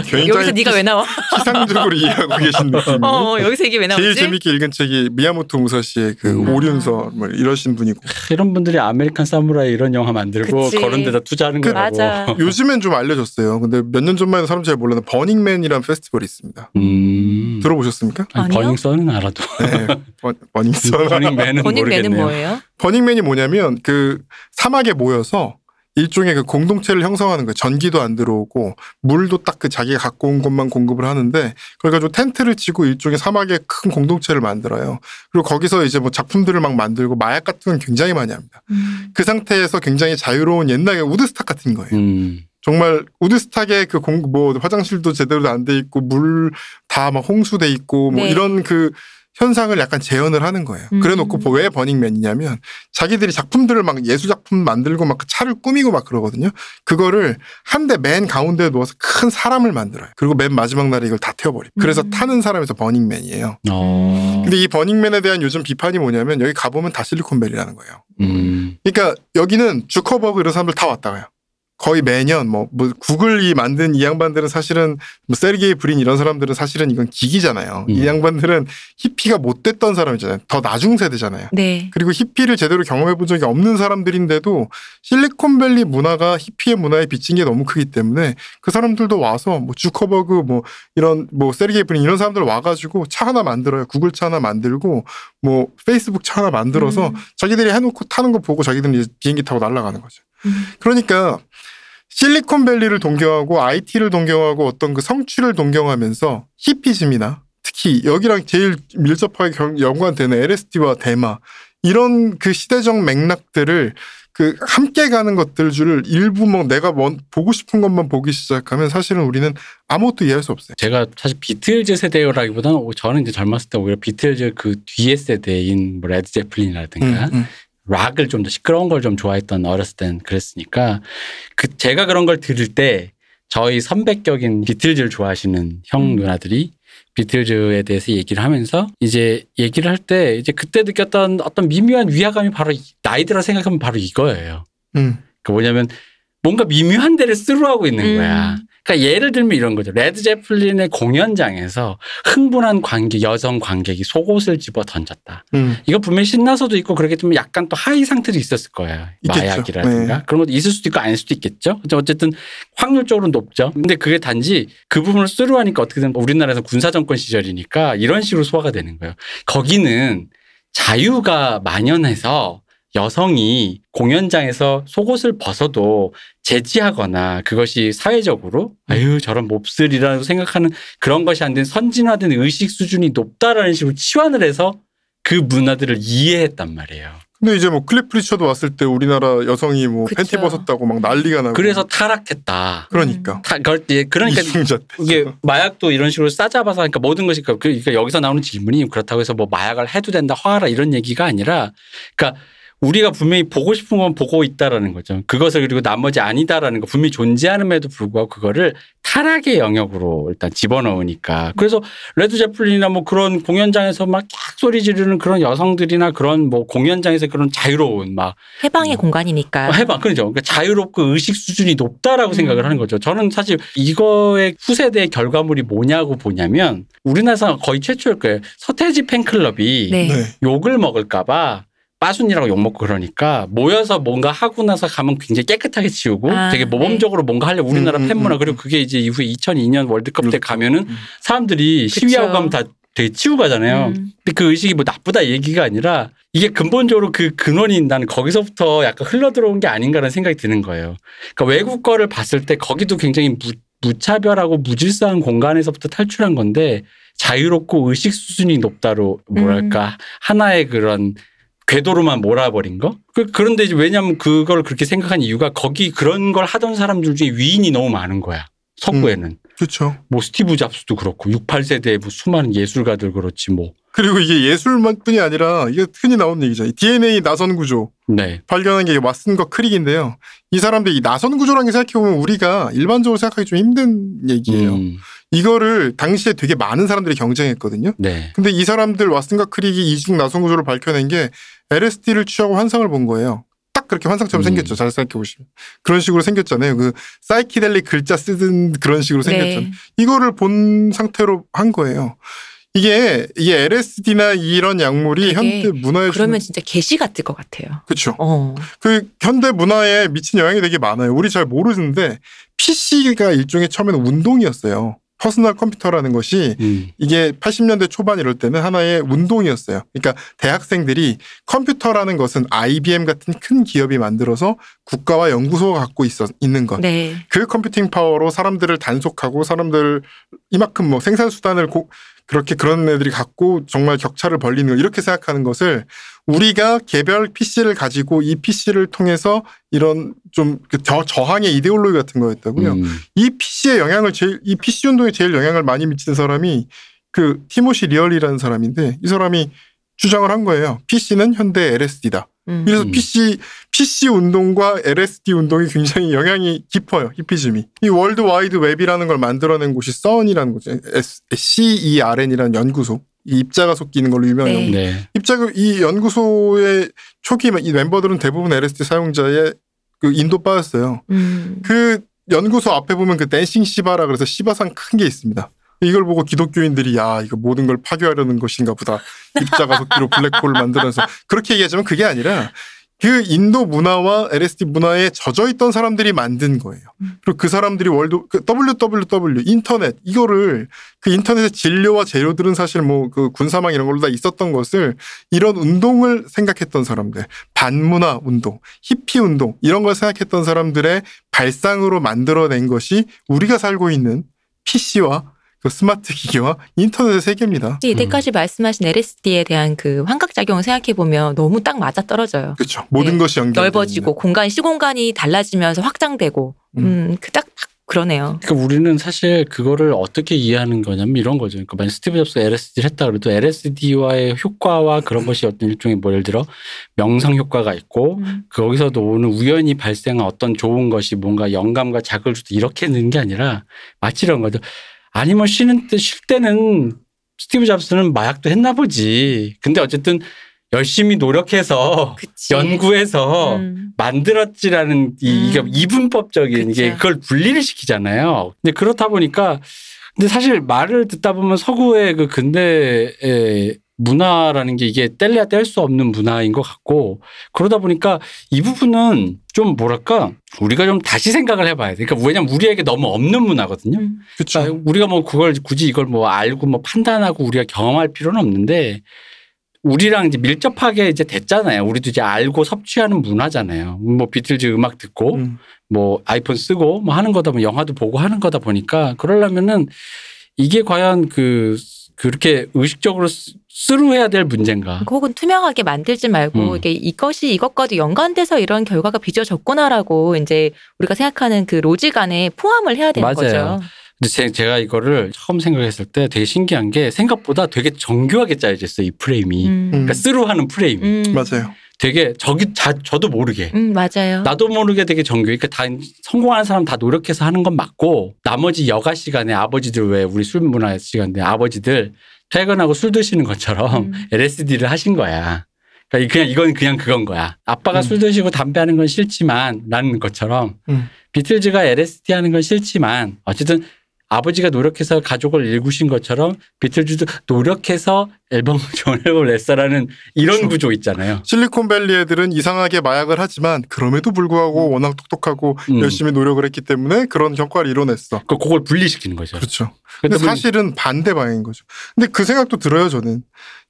굉장히 여기서 네가 왜 나와? 피상적으로 이해하고 계신 느낌이. 어, 여기서 이게 왜 나오지? 제일 재밌게 읽은 책이 미야모토 무사시의 그 음. 오륜서 뭐 이러신 분이고 이런 분들이 아메리칸 사무라이 이런 영화 만들고 그치. 그런 데다 투자하는 그- 거라고 맞아. 요즘엔 좀 알려졌어요. 근데 몇 년 전만 해도 사람 잘 몰랐는데 버닝맨이라는 페스티벌이 있습니다. 음. 들어보셨습니까? 아니, 아니요? 버닝썬은 알아도 네. 버, 버닝썬. 버닝맨은 버닝맨은 모르겠네요. 뭐예요? 버닝맨이 뭐냐면 그 사막에 모여서 일종의 그 공동체를 형성하는 거예요. 전기도 안 들어오고 물도 딱 그 자기가 갖고 온 것만 공급을 하는데 그걸 가지고 텐트를 치고 일종의 사막의 큰 공동체를 만들어요. 그리고 거기서 이제 뭐 작품들을 막 만들고 마약 같은 건 굉장히 많이 합니다. 음. 그 상태에서 굉장히 자유로운 옛날의 우드스탁 같은 거예요. 음. 정말 우드스탁의 그 공 뭐 화장실도 제대로 안 돼 있고 물 다 막 홍수돼 있고 뭐 네. 이런 그 현상을 약간 재현을 하는 거예요. 음. 그래놓고 뭐왜 버닝맨이냐면 자기들이 작품들을 막 예술 작품 만들고 막그 차를 꾸미고 막 그러거든요. 그거를 한 대 맨 가운데에 놓아서 큰 사람을 만들어요. 그리고 맨 마지막 날에 이걸 다 태워버려. 그래서 음. 타는 사람에서 버닝맨이에요. 어. 근데 이 버닝맨에 대한 요즘 비판이 뭐냐면 여기 가보면 다 실리콘밸리라는 거예요. 음. 그러니까 여기는 주커버그 이런 사람들 다 왔다 가요. 거의 매년 뭐, 뭐 구글이 만든 이 양반들은 사실은 뭐 세르게이 브린 이런 사람들은 사실은 이건 기기잖아요. 이 음. 양반들은 히피가 못 됐던 사람이잖아요. 더 나중 세대잖아요. 네. 그리고 히피를 제대로 경험해 본 적이 없는 사람들인데도 실리콘밸리 문화가 히피의 문화에 비친 게 너무 크기 때문에 그 사람들도 와서 뭐 주커버그 뭐 이런 뭐 세르게이 브린 이런 사람들 와가지고 차 하나 만들어요. 구글 차 하나 만들고 뭐 페이스북 차 하나 만들어서 음. 자기들이 해놓고 타는 거 보고 자기들은 이제 비행기 타고 날아가는 거죠. 음. 그러니까 실리콘밸리를 동경하고 IT를 동경하고 어떤 그 성취를 동경하면서 히피즘이나 특히 여기랑 제일 밀접하게 경- 연관되는 LSD와 대마 이런 그 시대적 맥락들을 그 함께 가는 것들 줄 일부 뭐 내가 먼 보고 싶은 것만 보기 시작하면 사실은 우리는 아무것도 이해할 수 없어요. 제가 사실 비틀즈 세대라기보다는 오- 저는 이제 젊었을 때 오히려 비틀즈 그 뒤에 세대인 뭐 레드 제플린이라든가 음, 음. 락을 좀 더 시끄러운 걸 좀 좋아했던 어렸을 땐 그랬으니까 그 제가 그런 걸 들을 때 저희 선배격인 비틀즈를 좋아하시는 형 음. 누나들이 비틀즈에 대해서 얘기를 하면서 이제 얘기를 할 때 이제 그때 느꼈던 어떤 미묘한 위화감이 바로 이- 나이 들어 생각하면 바로 이거예요. 음. 그 뭐냐면 뭔가 미묘한 데를 through하고 있는 음. 거야. 그러니까 예를 들면 이런 거죠. 레드 제플린의 공연장에서 흥분한 관객, 여성 관객이 속옷을 집어 던졌다. 음. 이거 분명히 신나서도 있고 그러겠지만 약간 또 high 상태도 있었을 거예요. 있겠죠. 마약이라든가 네. 그런 것도 있을 수도 있고 아닐 수도 있겠죠. 어쨌든 확률적으로 높죠. 근데 그게 단지 그 부분을 through하니까 어떻게든 우리나라에서 군사 정권 시절이니까 이런 식으로 소화가 되는 거예요. 거기는 자유가 만연해서 여성이 공연장에서 속옷을 벗어도 제지하거나 그것이 사회적으로 아유 저런 몹쓸이라고 생각하는 그런 것이 안 된 선진화된 의식 수준이 높다라는 식으로 치환을 해서 그 문화들을 이해했단 말이에요. 근데 이제 뭐 클리프 리처드 왔을 때 우리나라 여성이 뭐 그쵸. 팬티 벗었다고 막 난리가 나고 그래서 타락했다. 그러니까 타, 그럴 때 그러니까 이게 마약도 이런 식으로 싸잡아서 하니까 모든 것이 그- 그러니까 여기서 나오는 질문이 그렇다고 해서 뭐 마약을 해도 된다 하라 이런 얘기가 아니라 그러니까 우리가 분명히 보고 싶은 건 보고 있다라는 거죠. 그것을 그리고 나머지 아니다라는 거 분명히 존재함에도 불구하고 그거를 타락의 영역으로 일단 집어넣으니까 그래서 레드 제플린이나 뭐 그런 공연장에서 막 꺅 소리 지르는 그런 여성들이나 그런 뭐 공연장에서 그런 자유로운 막 해방의 공간이니까. 어, 해봐. 그렇죠. 그러니까 자유롭고 의식 수준이 높다라고 음. 생각을 하는 거죠. 저는 사실 이거의 후세대의 결과물이 뭐냐고 보냐면 우리나라에서 거의 최초일 거예요. 서태지 팬클럽이 네. 네. 욕을 먹을까 봐 빠순이라고 욕먹고 그러니까 모여서 뭔가 하고 나서 가면 굉장히 깨끗하게 치우고 아, 되게 모범적으로 뭔가 하려고 우리나라 음, 음, 팬문화 음, 그리고 그게 이제 이후에 2002년 월드컵 때 가면은 음. 사람들이 시위하고 가면 다 되게 치우고 가잖아요. 음. 근데 그 의식이 뭐 나쁘다 얘기가 아니라 이게 근본적으로 그 근원이 나는 거기서부터 약간 흘러 들어온 게 아닌가라는 생각이 드는 거예요. 그러니까 외국 거를 봤을 때 거기도 굉장히 무, 무차별하고 무질서한 공간에서부터 탈출한 건데 자유롭고 의식 수준이 높다로 뭐랄까 하나의 그런 궤도로만 몰아버린 거? 그, 그런데 이제 왜냐하면 그걸 그렇게 생각한 이유가 거기 그런 걸 하던 사람들 중에 위인이 너무 많은 거야. 서구에는. 그렇죠. 뭐 스티브 잡스도 그렇고 68세대의 뭐 수많은 예술가들 그렇지 뭐. 그리고 이게 예술만뿐이 아니라 이게 흔히 나오는 얘기죠. 이 DNA 나선 구조 네. 발견한 게 왓슨과 크릭인데요. 이 사람들이 이 나선 구조라는 게 생각해 보면 우리가 일반적으로 생각하기 좀 힘든 얘기예요. 음, 이거를 당시에 되게 많은 사람들이 경쟁했거든요. 네. 근데 이 사람들 왓슨과 크릭이 이중 나선 구조를 밝혀낸 게 LSD를 취하고 환상을 본 거예요. 딱 그렇게 환상처럼 음. 생겼죠. 잘 생각해 보시면 그런 식으로 생겼잖아요. 그 사이키델릭 글자 쓰던 그런 식으로 생겼잖아요. 네. 이거를 본 상태로 한 거예요. 이게 이게 LSD나 이런 약물이 현대 문화에 그러면 진짜 계시 같을 것 같아요. 그렇죠. 어. 그 현대 문화에 미친 영향이 되게 많아요. 우리 잘 모르는데 PC가 일종의 처음에는 운동이었어요. 퍼스널 컴퓨터라는 것이 음. 이게 80년대 초반 이럴 때는 하나의 운동이었어요. 그러니까 대학생들이 컴퓨터라는 것은 IBM 같은 큰 기업이 만들어서 국가와 연구소가 갖고 있어 있는 것. 네. 그 computing power로 사람들을 단속하고 사람들 이만큼 뭐 생산 수단을 고- 그렇게 그런 애들이 갖고 정말 격차를 벌리는 거 이렇게 생각하는 것을 우리가 개별 PC를 가지고 이 PC를 통해서 이런 좀그 저, 저항의 이데올로기 같은 거였다고요. 음. 이 PC의 영향을 제일 이 PC 운동에 제일 영향을 많이 미치는 사람이 그 티모시 리어리라는 사람인데 이 사람이 주장을 한 거예요. PC는 현대 LSD다. 음. 그래서 음. PC PC 운동과 LSD 운동이 굉장히 영향이 깊어요. 히피즘이. 이 월드 와이드 웹이라는 걸 만들어낸 곳이 CERN이라는 거죠. CERN이라는 연구소. 이 입자가 섞이는 걸로 유명한 네. 연구. 네. 입자가 이 연구소의 초기 이 멤버들은 대부분 LSD 사용자의 그 인도빠였어요. 음. 그 연구소 앞에 보면 그 댄싱 시바라 그래서 시바상 큰게 있습니다. 이걸 보고 기독교인들이 야 이거 모든 걸 파괴하려는 것인가 보다. 입자가 섞기로 블랙홀을 만들어서. 그렇게 얘기하지만 그게 아니라 그 인도 문화와 LSD 문화에 젖어 있던 사람들이 만든 거예요. 그리고 그 사람들이 월드 그 WWW 인터넷. 이거를 그 인터넷의 진료와 재료들은 사실 뭐 그 군사망 이런 걸로 다 있었던 것을 이런 운동을 생각했던 사람들 반문화 운동, 히피 운동 이런 걸 생각했던 사람들의 발상으로 만들어낸 것이 우리가 살고 있는 PC와 그 스마트 기기와 인터넷의 세계입니다. 이때까지 말씀하신 LSD에 대한 그 환각작용을 생각해 보면 너무 딱 맞아 떨어져요. 그렇죠. 모든 네. 것이 연결 넓어지고 공간 시공간이 달라지면서 확장되고 음. 음, 그딱 딱 그러네요. 그러니까 우리는 사실 그거를 어떻게 이해하는 거냐면 이런 거죠. 그러니까 만약 스티브 잡스가 LSD를 했다 그래도 LSD와의 효과와 그런 것이 어떤 일종의 뭐 예를 들어 명상 효과가 있고 음. 거기서도 오는 우연히 발생한 어떤 좋은 것이 뭔가 영감과 자극을 주도 이렇게 넣는 게 아니라 마치 이런 거죠. 아니면 쉬는 때 쉴 때는 스티브 잡스는 마약도 했나 보지. 근데 어쨌든 열심히 노력해서 그치. 연구해서 음. 만들었지라는 이, 음. 이분법적인 이게 그쵸. 그걸 분리를 시키잖아요. 근데 그렇다 보니까 근데 사실 말을 듣다 보면 서구의 그 근대의 문화라는 게 이게 뗄래야 뗄 수 없는 문화인 것 같고 그러다 보니까 이 부분은 좀 뭐랄까 우리가 좀 다시 생각을 해봐야 돼. 그러니까 왜냐면 우리에게 너무 없는 문화거든요. 음. 그렇죠. 그러니까 우리가 뭐 그걸 굳이 이걸 뭐 알고 뭐 판단하고 우리가 경험할 필요는 없는데 우리랑 이제 밀접하게 이제 됐잖아요. 우리도 이제 알고 섭취하는 문화잖아요. 뭐 비틀즈 음악 듣고 음. 뭐 아이폰 쓰고 뭐 하는 거다 뭐 영화도 보고 하는 거다 보니까 그러려면은 이게 과연 그 그렇게 의식적으로 쓰- 스루해야 될 문제인가? 혹은 투명하게 만들지 말고 음. 이게 이것이 이것과도 연관돼서 이런 결과가 빚어졌구나라고 이제 우리가 생각하는 그 로직 안에 포함을 해야 되는 맞아요. 거죠. 근데 제- 제가 이거를 처음 생각했을 때 되게 신기한 게 생각보다 되게 정교하게 짜여져 있어요. 이 프레임이. 음. 그러니까 스루하는 프레임이. 음. 맞아요. 되게 저기 자, 저도 모르게 음, 맞아요. 나도 모르게 되게 정교. 그러니까 다 성공하는 사람 다 노력해서 하는 건 맞고 나머지 여가 시간에 아버지들 왜 우리 술 문화 시간에 아버지들 퇴근하고 술 드시는 것처럼 음. LSD를 하신 거야. 그러니까 그냥 이건 그냥 그건 거야. 아빠가 음. 술 드시고 담배 하는 건 싫지만 라는 것처럼 음. 비틀즈가 LSD 하는 건 싫지만 어쨌든 아버지가 노력해서 가족을 일구신 것처럼 비틀즈도 노력해서 앨범 좋은 앨범을 냈어라는 이런 그렇죠. 구조 있잖아요. 실리콘밸리 애들은 이상하게 마약을 하지만 그럼에도 불구하고 워낙 똑똑하고 음. 열심히 노력을 했기 때문에 그런 성과를 이뤄냈어. 그 그걸 분리시키는 거죠. 그렇죠. 근데 근데 뭐 사실은 반대 방향인 거죠. 근데 그 생각도 들어요, 저는.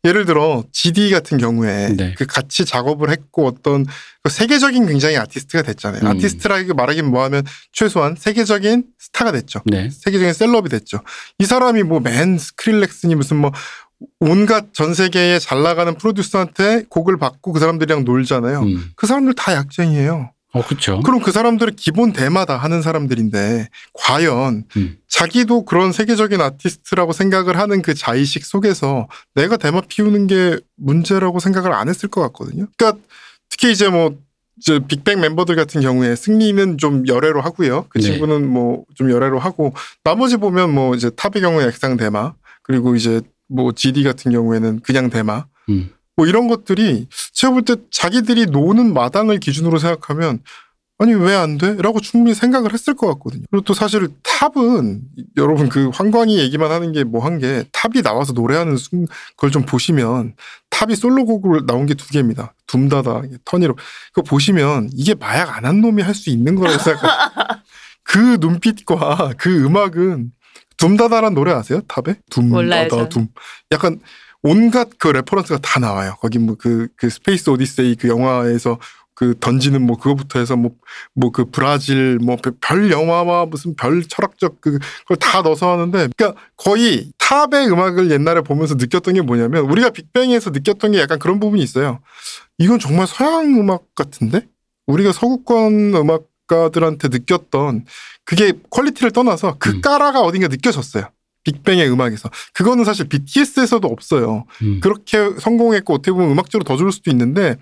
예를 들어 GD 같은 경우에 네. 그 같이 작업을 했고 어떤 그 세계적인 굉장히 아티스트가 됐잖아요. 음. 아티스트라기 말하긴 뭐하면 최소한 세계적인 스타가 됐죠. 네. 세계적인 셀럽이 됐죠. 이 사람이 뭐 맨 스크릴렉스니 무슨 뭐 온갖 전 세계에 잘 나가는 프로듀서한테 곡을 받고 그 사람들이랑 놀잖아요. 음. 그 사람들 다 약쟁이에요. 어, 그렇죠. 그럼 그 사람들은 기본 대마다 하는 사람들인데 과연 음. 자기도 그런 세계적인 아티스트라고 생각을 하는 그 자의식 속에서 내가 대마 피우는 게 문제라고 생각을 안 했을 것 같거든요. 그러니까 특히 이제 뭐 이제 빅뱅 멤버들 같은 경우에 승리는 좀 열애로 하고요. 그 네. 친구는 뭐 좀 열애로 하고 나머지 보면 뭐 이제 탑의 경우에 액상 대마 그리고 이제 뭐 GD 같은 경우에는 그냥 대마 음. 뭐 이런 것들이 제가 볼 때 자기들이 노는 마당을 기준으로 생각하면 아니 왜 안 돼? 라고 충분히 생각을 했을 것 같거든요. 그리고 또 사실 탑은 여러분 그 황광희 얘기만 하는 게 뭐 한 게 탑이 나와서 노래하는 순 그걸 좀 보시면 탑이 솔로곡으로 나온 게 두 개입니다. 둠다다 Turn It Up 그거 보시면 이게 마약 안 한 놈이 할 수 있는 거라고 생각해요. 그 눈빛과 그 음악은 둠다다란 노래 아세요? 탑에? 둠다다 전. 둠. 약간 온갖 그 reference가 다 나와요. 거기 뭐 그 그 스페이스 오디세이 그 영화에서 그 던지는 뭐 그거부터 해서 뭐 뭐 그 브라질 뭐 별 영화와 무슨 별 철학적 그 그걸 다 넣어서 하는데 그러니까 거의 탑의 음악을 옛날에 보면서 느꼈던 게 뭐냐면 우리가 빅뱅에서 느꼈던 게 약간 그런 부분이 있어요. 이건 정말 서양 음악 같은데 우리가 서구권 음악가들한테 느꼈던 그게 quality를 떠나서 그 음. 까라가 어딘가 느껴졌어요. 빅뱅의 음악에서 그거는 사실 BTS에서도 없어요. 음. 그렇게 성공했고 어떻게 보면 음악적으로 더 좋을 수도 있는데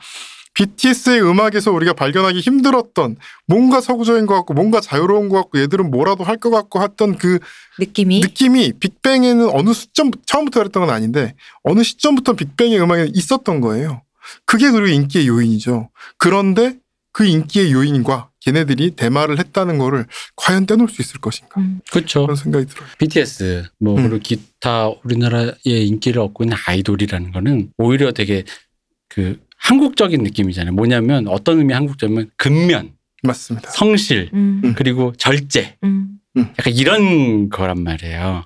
BTS의 음악에서 우리가 발견하기 힘들었던 뭔가 서구적인 것 같고 뭔가 자유로운 것 같고 얘들은 뭐라도 할 것 같고 했던 그 느낌이 느낌이 빅뱅에는 어느 시점 처음부터 그랬던 건 아닌데 어느 시점부터 빅뱅의 음악에 있었던 거예요. 그게 그리고 인기의 요인이죠. 그런데 그 인기의 요인과 걔네들이 대마를 했다는 거를 과연 떼놓을 수 있을 것인가 음. 그렇죠. 그런 생각이 들어요. BTS 뭐 음. 그리고 기타 우리나라의 인기를 얻고 있는 아이돌이라는 거는 오히려 되게 그 한국적인 느낌이잖아요. 뭐냐면 어떤 의미 한국적이면 근면, 맞습니다. 성실, 음. 음. 그리고 절제. 음. 약간 이런 거란 말이에요.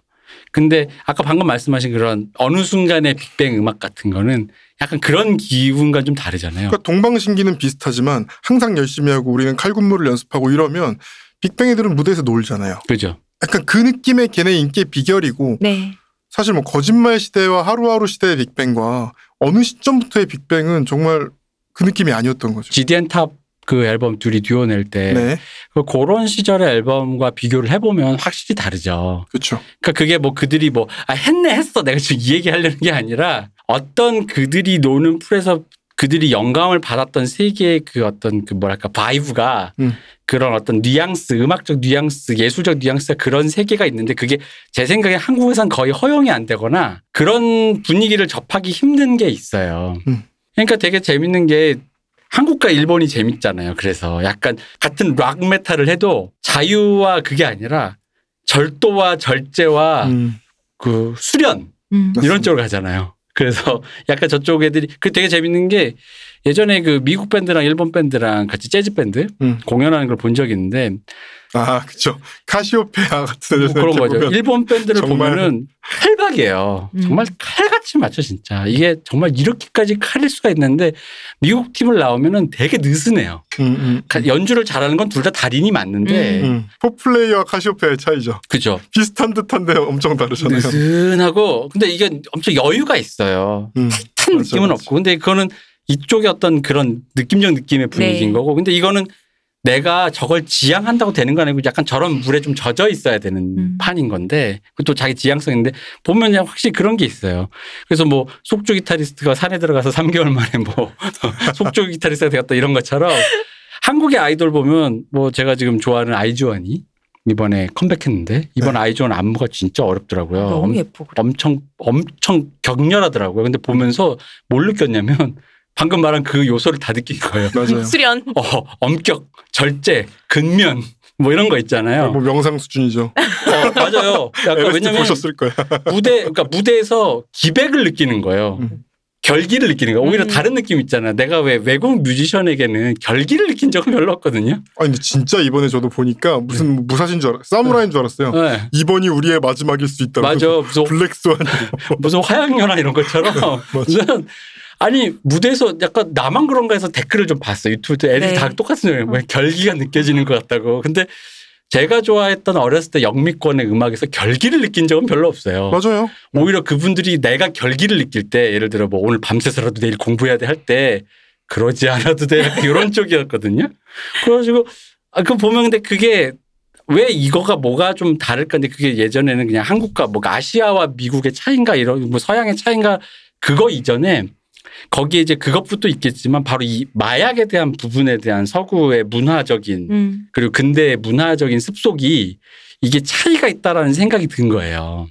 근데 아까 방금 말씀하신 그런 어느 순간의 빅뱅 음악 같은 거는 약간 그런 기분과 좀 다르잖아요. 그러니까 동방신기는 비슷하지만 항상 열심히 하고 우리는 칼군무를 연습하고 이러면 빅뱅이들은 무대에서 놀잖아요. 그죠? 약간 그 느낌의 걔네 인기의 비결이고 네. 사실 뭐 거짓말 시대와 하루하루 시대의 빅뱅과 어느 시점부터의 빅뱅은 정말 그 느낌이 아니었던 거죠. GDN 탑그 앨범 둘이 듀오 낼때 네, 그 그런 시절의 앨범과 비교를 해보면 확실히 다르죠. 그렇죠. 그러니까 그게 뭐 그들이 뭐 아, 했네 했어 내가 지금 이 얘기 하려는 게 아니라 어떤 그들이 노는 풀에서 그들이 영감을 받았던 세계의 그 어떤 그 뭐랄까 vibe가 음. 그런 어떤 뉘앙스 음악적 뉘앙스 예술적 뉘앙스가 그런 세계가 있는데 그게 제 생각에 한국에선 거의 허용이 안 되거나 그런 분위기를 접하기 힘든 게 있어요. 음. 그러니까 되게 재밌는 게 한국과 일본이 재밌잖아요. 그래서 약간 같은 락 메탈을 해도 자유와 그게 아니라 절도와 절제와 음, 그 수련 음. 맞습니다. 이런 쪽으로 가잖아요. 그래서 약간 저쪽 애들이 그 되게 재밌는 게 예전에 그 미국 밴드랑 일본 밴드랑 같이 재즈 밴드 음. 공연하는 걸 본 적이 있는데 아, 그렇죠. 카시오페아 같은 뭐 그런 거죠. 보면 일본 밴드를 보면은 칼박이에요. 음. 정말 칼같이 맞춰 진짜. 이게 정말 이렇게까지 칼일 수가 있는데 미국 팀을 나오면은 되게 느슨해요. 음, 음, 가- 연주를 잘하는 건 둘 다 달인이 맞는데 음. 포플레이와 카시오페아의 차이죠. 그죠. 비슷한 듯한데 엄청 다르잖아요. 느슨하고 근데 이게 엄청 여유가 있어요. 음, 탄 맞아, 느낌은 맞아. 없고 근데 그거는 이쪽의 어떤 그런 느낌적 느낌의 분위기인 네. 거고 근데 이거는 내가 저걸 지향한다고 되는 거 아니고 약간 저런 물에 좀 젖어 있어야 되는 음. 판인 건데 그것도 자기 지향성인데 보면 그냥 확실히 그런 게 있어요. 그래서 뭐 속주 기타리스트가 산에 들어가서 3개월 만에 뭐 속주 기타리스트가 되었다 이런 것처럼 한국의 아이돌 보면 뭐 제가 지금 좋아하는 아이즈원이 이번에 컴백했는데 이번 아이즈원 안무가 진짜 어렵더라고요. 너무. 그래. 엄청 엄청 격렬하더라고요. 근데 보면서 뭘 느꼈냐면 방금 말한 그 요소를 다 느낀 거예요. 맞아요. 수련. 어, 엄격, 절제, 근면 뭐 이런 거 있잖아요. 뭐 명상 수준이죠. 어, 맞아요. 약간 왜냐면 보셨을 거야. 무대 그러니까 무대에서 기백을 느끼는 거예요. 음. 결기를 느끼는 거예요. 오히려 음. 다른 느낌 있잖아. 내가 왜 외국 뮤지션에게는 결기를 느낀 적은 별로 없거든요. 아 근데 진짜 이번에 저도 보니까 무슨 뭐 무사신 줄 알았어요. 사무라이인 줄 알았어요. 네. 이번이 우리의 마지막일 수 있다. 맞아. 무슨 블랙스완. 무슨 화양연화 이런 것처럼 무슨 아니 무대에서 약간 나만 그런가 해서 댓글을 좀 봤어요 유튜브도 애들이 네. 다 똑같은 소리예요 왜 결기가 느껴지는 것 같다고 근데 제가 좋아했던 어렸을 때 영미권의 음악에서 결기를 느낀 적은 별로 없어요 맞아요. 오히려 그분들이 내가 결기를 느낄 때 예를 들어 뭐 오늘 밤새서라도 내일 공부해야 돼 할 때 그러지 않아도 돼 약간 이런 쪽이었거든요 그래가지고 아, 그 보면 근데 그게 왜 이거가 뭐가 좀 다를까? 근데 그게 예전에는 그냥 한국과 뭐 아시아와 미국의 차인가 이런 뭐 서양의 차인가 그거 이전에 거기에 이제 그것부터 있겠지만 바로 이 마약에 대한 부분에 대한 서구의 문화적인 음. 그리고 근대의 문화적인 습속이 이게 차이가 있다라는 생각이 든 거예요.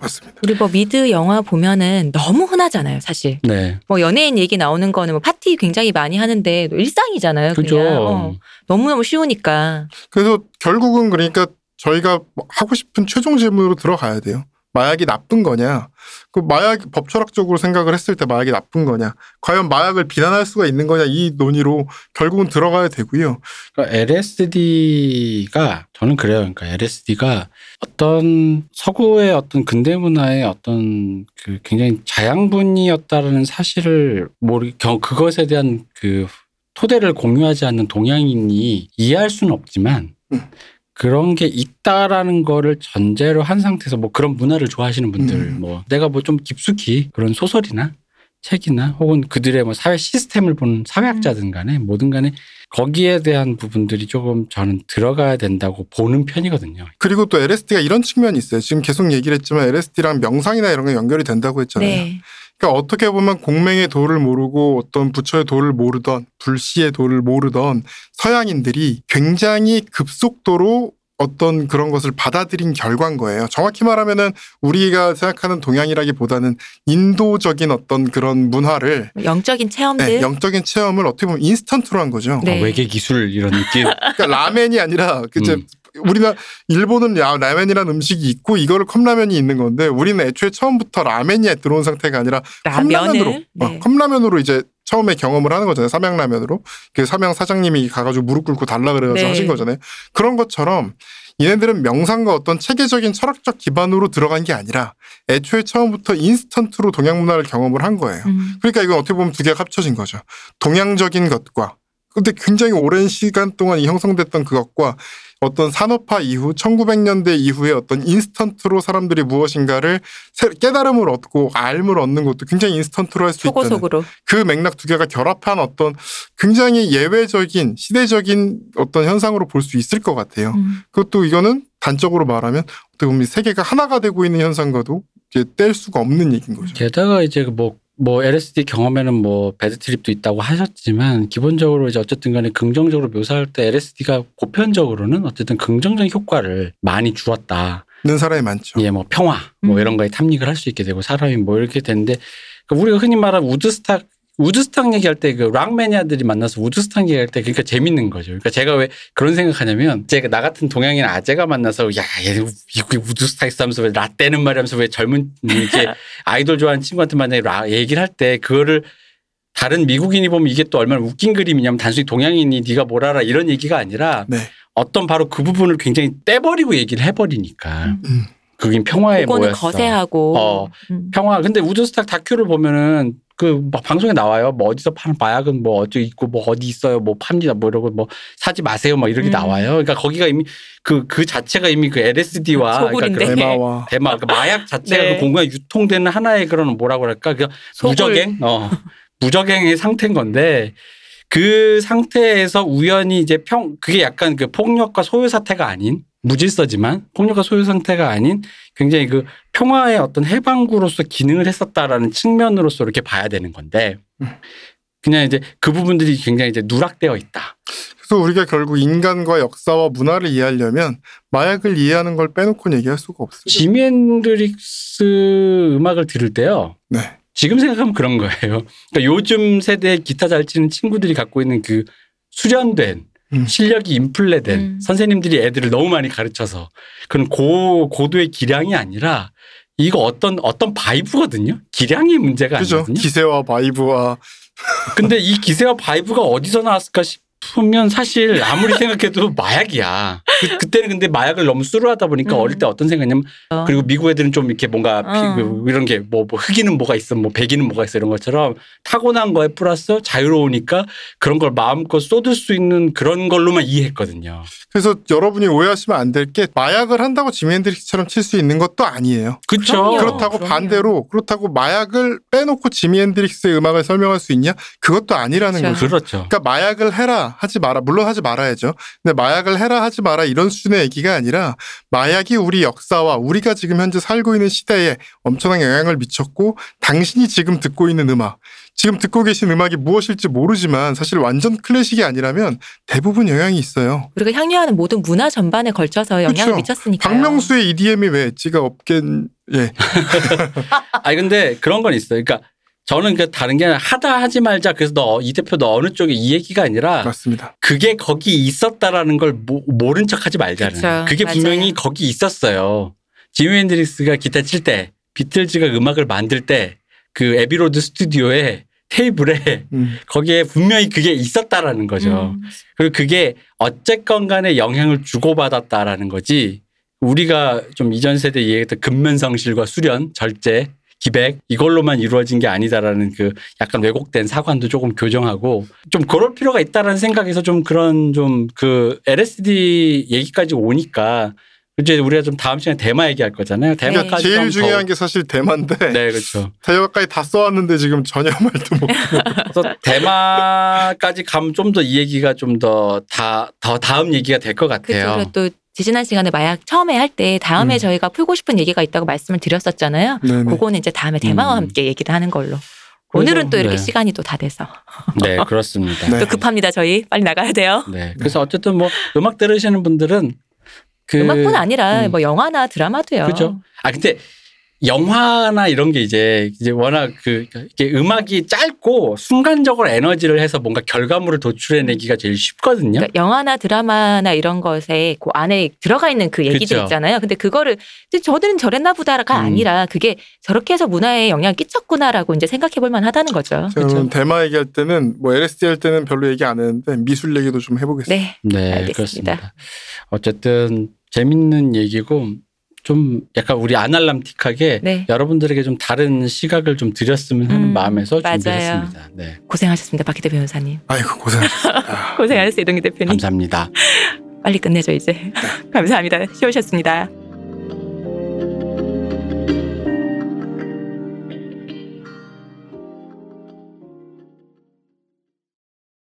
맞습니다. 우리 뭐 미드 영화 보면은 너무 흔하잖아요, 사실. 네. 뭐 연예인 얘기 나오는 거는 뭐 파티 굉장히 많이 하는데 일상이잖아요. 그죠. 어, 너무너무 쉬우니까. 그래서 결국은 그러니까 저희가 뭐 하고 싶은 최종 질문으로 들어가야 돼요. 마약이 나쁜 거냐? 그 마약 법철학적으로 생각을 했을 때 마약이 나쁜 거냐? 과연 마약을 비난할 수가 있는 거냐? 이 논의로 결국은 들어가야 되고요. 그러니까 LSD가 저는 그래요. 그러니까 LSD가 어떤 서구의 어떤 근대 문화의 어떤 그 굉장히 자양분이었다라는 사실을 모르 겨- 그것에 대한 그 토대를 공유하지 않는 동양인이 이해할 수는 없지만 음. 그런 게 있다라는 거를 전제로 한 상태에서 뭐 그런 문화를 좋아하시는 분들 음. 뭐 내가 뭐 좀 깊숙이 그런 소설이나 책이나 혹은 그들의 뭐 사회 시스템을 보는 사회학자든 간에 뭐든 간에 거기에 대한 부분들이 조금 저는 들어가야 된다고 보는 편이거든요. 그리고 또 LSD가 이런 측면이 있어요. 지금 계속 얘기를 했지만 LSD랑 명상이나 이런 게 연결이 된다고 했잖아요. 네. 그러니까 어떻게 보면 공맹의 도를 모르고 어떤 부처의 도를 모르던 불시의 도를 모르던 서양인들이 굉장히 급속도로 어떤 그런 것을 받아들인 결과인 거예요. 정확히 말하면은 우리가 생각하는 동양이라기보다는 인도적인 어떤 그런 문화를 영적인 체험들. 네, 영적인 체험을 어떻게 보면 인스턴트로 한 거죠. 네. 아, 외계 기술 이런 느낌. 그러니까 라멘이 아니라 그제 음. 우리나 일본은 야, 라멘이라는 음식이 있고 이거를 컵라면이 있는 건데 우리는 애초에 처음부터 라멘이 들어온 상태가 아니라 컵라면으로. 어, 네. 컵라면으로 이제 처음에 경험을 하는 거잖아요. 삼양라면으로 그 삼양 사장님이 가가지고 무릎 꿇고 달라 그래가지고 네. 하신 거잖아요. 그런 것처럼 얘네들은 명상과 어떤 체계적인 철학적 기반으로 들어간 게 아니라 애초에 처음부터 인스턴트로 동양 문화를 경험을 한 거예요. 음. 그러니까 이건 어떻게 보면 두 개가 합쳐진 거죠. 동양적인 것과 근데 굉장히 오랜 시간 동안 이 형성됐던 그것과 어떤 산업화 이후 1900년대 이후에 어떤 인스턴트로 사람들이 무엇인가를 새- 깨달음을 얻고 알을 얻는 것도 굉장히 인스턴트로 할 수 있다는 초고속으로. 그 맥락 두 개가 결합한 어떤 굉장히 예외적인 시대적인 어떤 현상으로 볼 수 있을 것 같아요. 음. 그것도 이거는 단적으로 말하면 어떻게 보면 세계가 하나가 되고 있는 현상과도 이제 뗄 수가 없는 얘기인 거죠. 게다가 이제 뭐, 뭐 LSD 경험에는 뭐 배드 트립도 있다고 하셨지만 기본적으로 이제 어쨌든 간에 긍정적으로 묘사할 때 LSD가 보편적으로는 어쨌든 긍정적인 효과를 많이 주었다. 는 사람이 많죠. 예, 뭐 평화 뭐 음. 이런 거에 탐닉을 할 수 있게 되고 사람이 뭐 이렇게 되는데 그러니까 우리가 흔히 말하는 우드스탁 우드스탁 얘기할 때 그 락매니아들이 만나서 우드스탁 얘기할 때 그러니까 재밌는 거죠. 그러니까 제가 왜 그런 생각하냐면 제가 나 같은 동양인 아재가 만나서 야, 얘 이거 우드스탁 하면서 왜 라떼는 말하면서 왜 젊은 이렇게 아이돌 좋아하는 친구한테 만약에 라 얘기를 할 때 그거를 다른 미국인이 보면 이게 또 얼마나 웃긴 그림이냐면 단순히 동양인이 네가 뭘 알아 이런 얘기가 아니라 네. 어떤 바로 그 부분을 굉장히 떼버리고 얘기를 해버리니까 음. 그긴 평화의 그거는 뭐였어. 거세하고. 어. 음. 평화. 근데 우드스탁 다큐를 보면은 그 막 방송에 나와요. 뭐 어디서 파는 마약은 뭐 어디 있고 뭐 어디 있어요. 뭐 팝니다. 뭐 이러고 뭐 사지 마세요. 막 이렇게 음. 나와요. 그러니까 거기가 이미 그그 자체가 이미 그 LSD와 소굴인데. 그 대마와 대마 그 마약 자체가 네. 그 공간에 유통되는 하나의 그런 뭐라고 할까 그. 무적행 어 무적행의 상태인 건데 그 상태에서 우연히 이제 평 그게 약간 그 폭력과 소요 사태가 아닌 무질서지만 폭력과 소요 상태가 아닌 굉장히 그 평화의 어떤 해방구로서 기능을 했었다라는 측면으로서 이렇게 봐야 되는 건데 그냥 이제 그 부분들이 굉장히 이제 누락되어 있다. 그래서 우리가 결국 인간과 역사와 문화를 이해하려면 마약을 이해하는 걸 빼놓고는 얘기할 수가 없어요. 지미 앤드릭스 음악을 들을 때요. 네. 지금 생각하면 그런 거예요. 그러니까 요즘 세대 기타 잘 치는 친구들이 갖고 있는 그 수련된 음. 실력이 인플레된 음. 선생님들이 애들을 너무 많이 가르쳐서 그런 고 고도의 기량이 아니라 이거 어떤 어떤 vibe거든요. 기량의 문제가 그죠? 아니거든요. 기세와 vibe와 근데 이 기세와 vibe가 어디서 나왔을까 싶으면 사실 아무리 생각해도 마약이야. 그, 그때는 근데 마약을 너무 수루하다 보니까 음. 어릴 때 어떤 생각이냐면 어. 그리고 미국 애들은 좀 이렇게 뭔가 피- 어. 그 이런 게뭐 흑인은 뭐가 있어 뭐 백인은 뭐가 있어 이런 것처럼 타고난 거에 플러스 자유로우니까 그런 걸 마음껏 쏟을 수 있는 그런 걸로만 이해했거든요. 그래서 여러분이 오해하시면 안 될 게 마약을 한다고 지미 핸드릭스처럼 칠 수 있는 것도 아니에요. 그렇죠. 그렇다고 그럼요. 반대로 그렇다고 마약을 빼놓고 지미 핸드릭스의 음악을 설명할 수 있냐? 그것도 아니라는 그렇죠. 거죠. 그렇죠. 그러니까 마약을 해라 하지 마라 물론 하지 말아야죠. 근데 마약을 해라 하지 마라 이런 수준의 얘기가 아니라 마약이 우리 역사와 우리가 지금 현재 살고 있는 시대에 엄청난 영향을 미쳤고 당신이 지금 듣고 있는 음악 지금 듣고 계신 음악이 무엇일지 모르지만 사실 완전 클래식이 아니라면 대부분 영향이 있어요. 우리가 향유하는 모든 문화 전반에 걸쳐서 영향을 그쵸. 미쳤으니까. 박명수의 EDM이 왜 엣지가 없겠 예 아니 근데 그런 건 있어요. 그러니까 저는 그 다른 게 아니라 하다 하지 말자. 그래서 너 이 대표 너 어느 쪽에 이 얘기가 아니라 맞습니다. 그게 거기 있었다라는 걸 모, 모른 척하지 말자는. 그쵸. 그게 맞아요. 분명히 거기 있었어요. 지미 헨드릭스가 기타 칠 때, 비틀즈가 음악을 만들 때 그 애비로드 스튜디오에 테이블에 음. 거기에 분명히 그게 있었다라는 거죠. 음. 그리고 그게 어쨌건 간에 영향을 주고받았다라는 거지. 우리가 좀 이전 세대 얘기했던 근면성실과 수련, 절제, 기백 이걸로만 이루어진 게 아니다라는 그 약간 왜곡된 사관도 조금 교정하고 좀 그럴 필요가 있다라는 생각에서 좀 그런 좀 그 LSD 얘기까지 오니까 이제 우리가 좀 다음 시간에 대마 얘기할 거잖아요. 그러니까 대마까지 제일 좀 중요한 게 사실 대만데 더, 네 그렇죠. 대화까지 다 써왔는데 지금 전혀 말도 못. 그래서 대마까지 가면 좀 더 이 얘기가 좀 더 다더 다음 얘기가 될것 그렇죠. 같아요. 그리고 또 지지난 시간에 마약 처음에 할 때 다음에 음. 저희가 풀고 싶은 얘기가 있다고 말씀을 드렸었잖아요. 네네. 그거는 이제 다음에 대마와 음. 함께 얘기를 하는 걸로. 오늘은 또 이렇게 네. 시간이 또 다 돼서 네 그렇습니다. 네. 또 급합니다 저희 빨리 나가야 돼요. 네. 그래서 어쨌든 뭐 음악 들으시는 분들은 그 음악뿐 아니라 음. 뭐 영화나 드라마도요. 그죠. 아 근데 영화나 이런 게 이제 이제 워낙 그 이게 음악이 짧고 순간적으로 에너지를 해서 뭔가 결과물을 도출해내기가 제일 쉽거든요. 그러니까 영화나 드라마나 이런 것에 그 안에 들어가 있는 그 얘기들 그쵸. 있잖아요. 근데 그거를 저들은 저랬나 보다가 음. 아니라 그게 저렇게 해서 문화에 영향을 끼쳤구나라고 이제 생각해 볼 만하다는 거죠. 저는 그렇죠. 대마 얘기할 때는 뭐 LSD 할 때는 별로 얘기 안 했는데 미술 얘기도 좀 해보겠습니다. 네. 네, 알겠습니다. 그렇습니다. 어쨌든 재밌는 얘기고 좀 약간 우리 아날람틱하게 네. 여러분들에게 좀 다른 시각을 좀 드렸으면 하는 음, 마음에서 맞아요. 준비했습니다. 네, 고생하셨습니다. 박기대 변호사님. 아이고 고생하셨습니다. 고생하셨어요. 이동기 대표님. 감사합니다. 빨리 끝내죠 이제. 감사합니다. 쉬우셨습니다.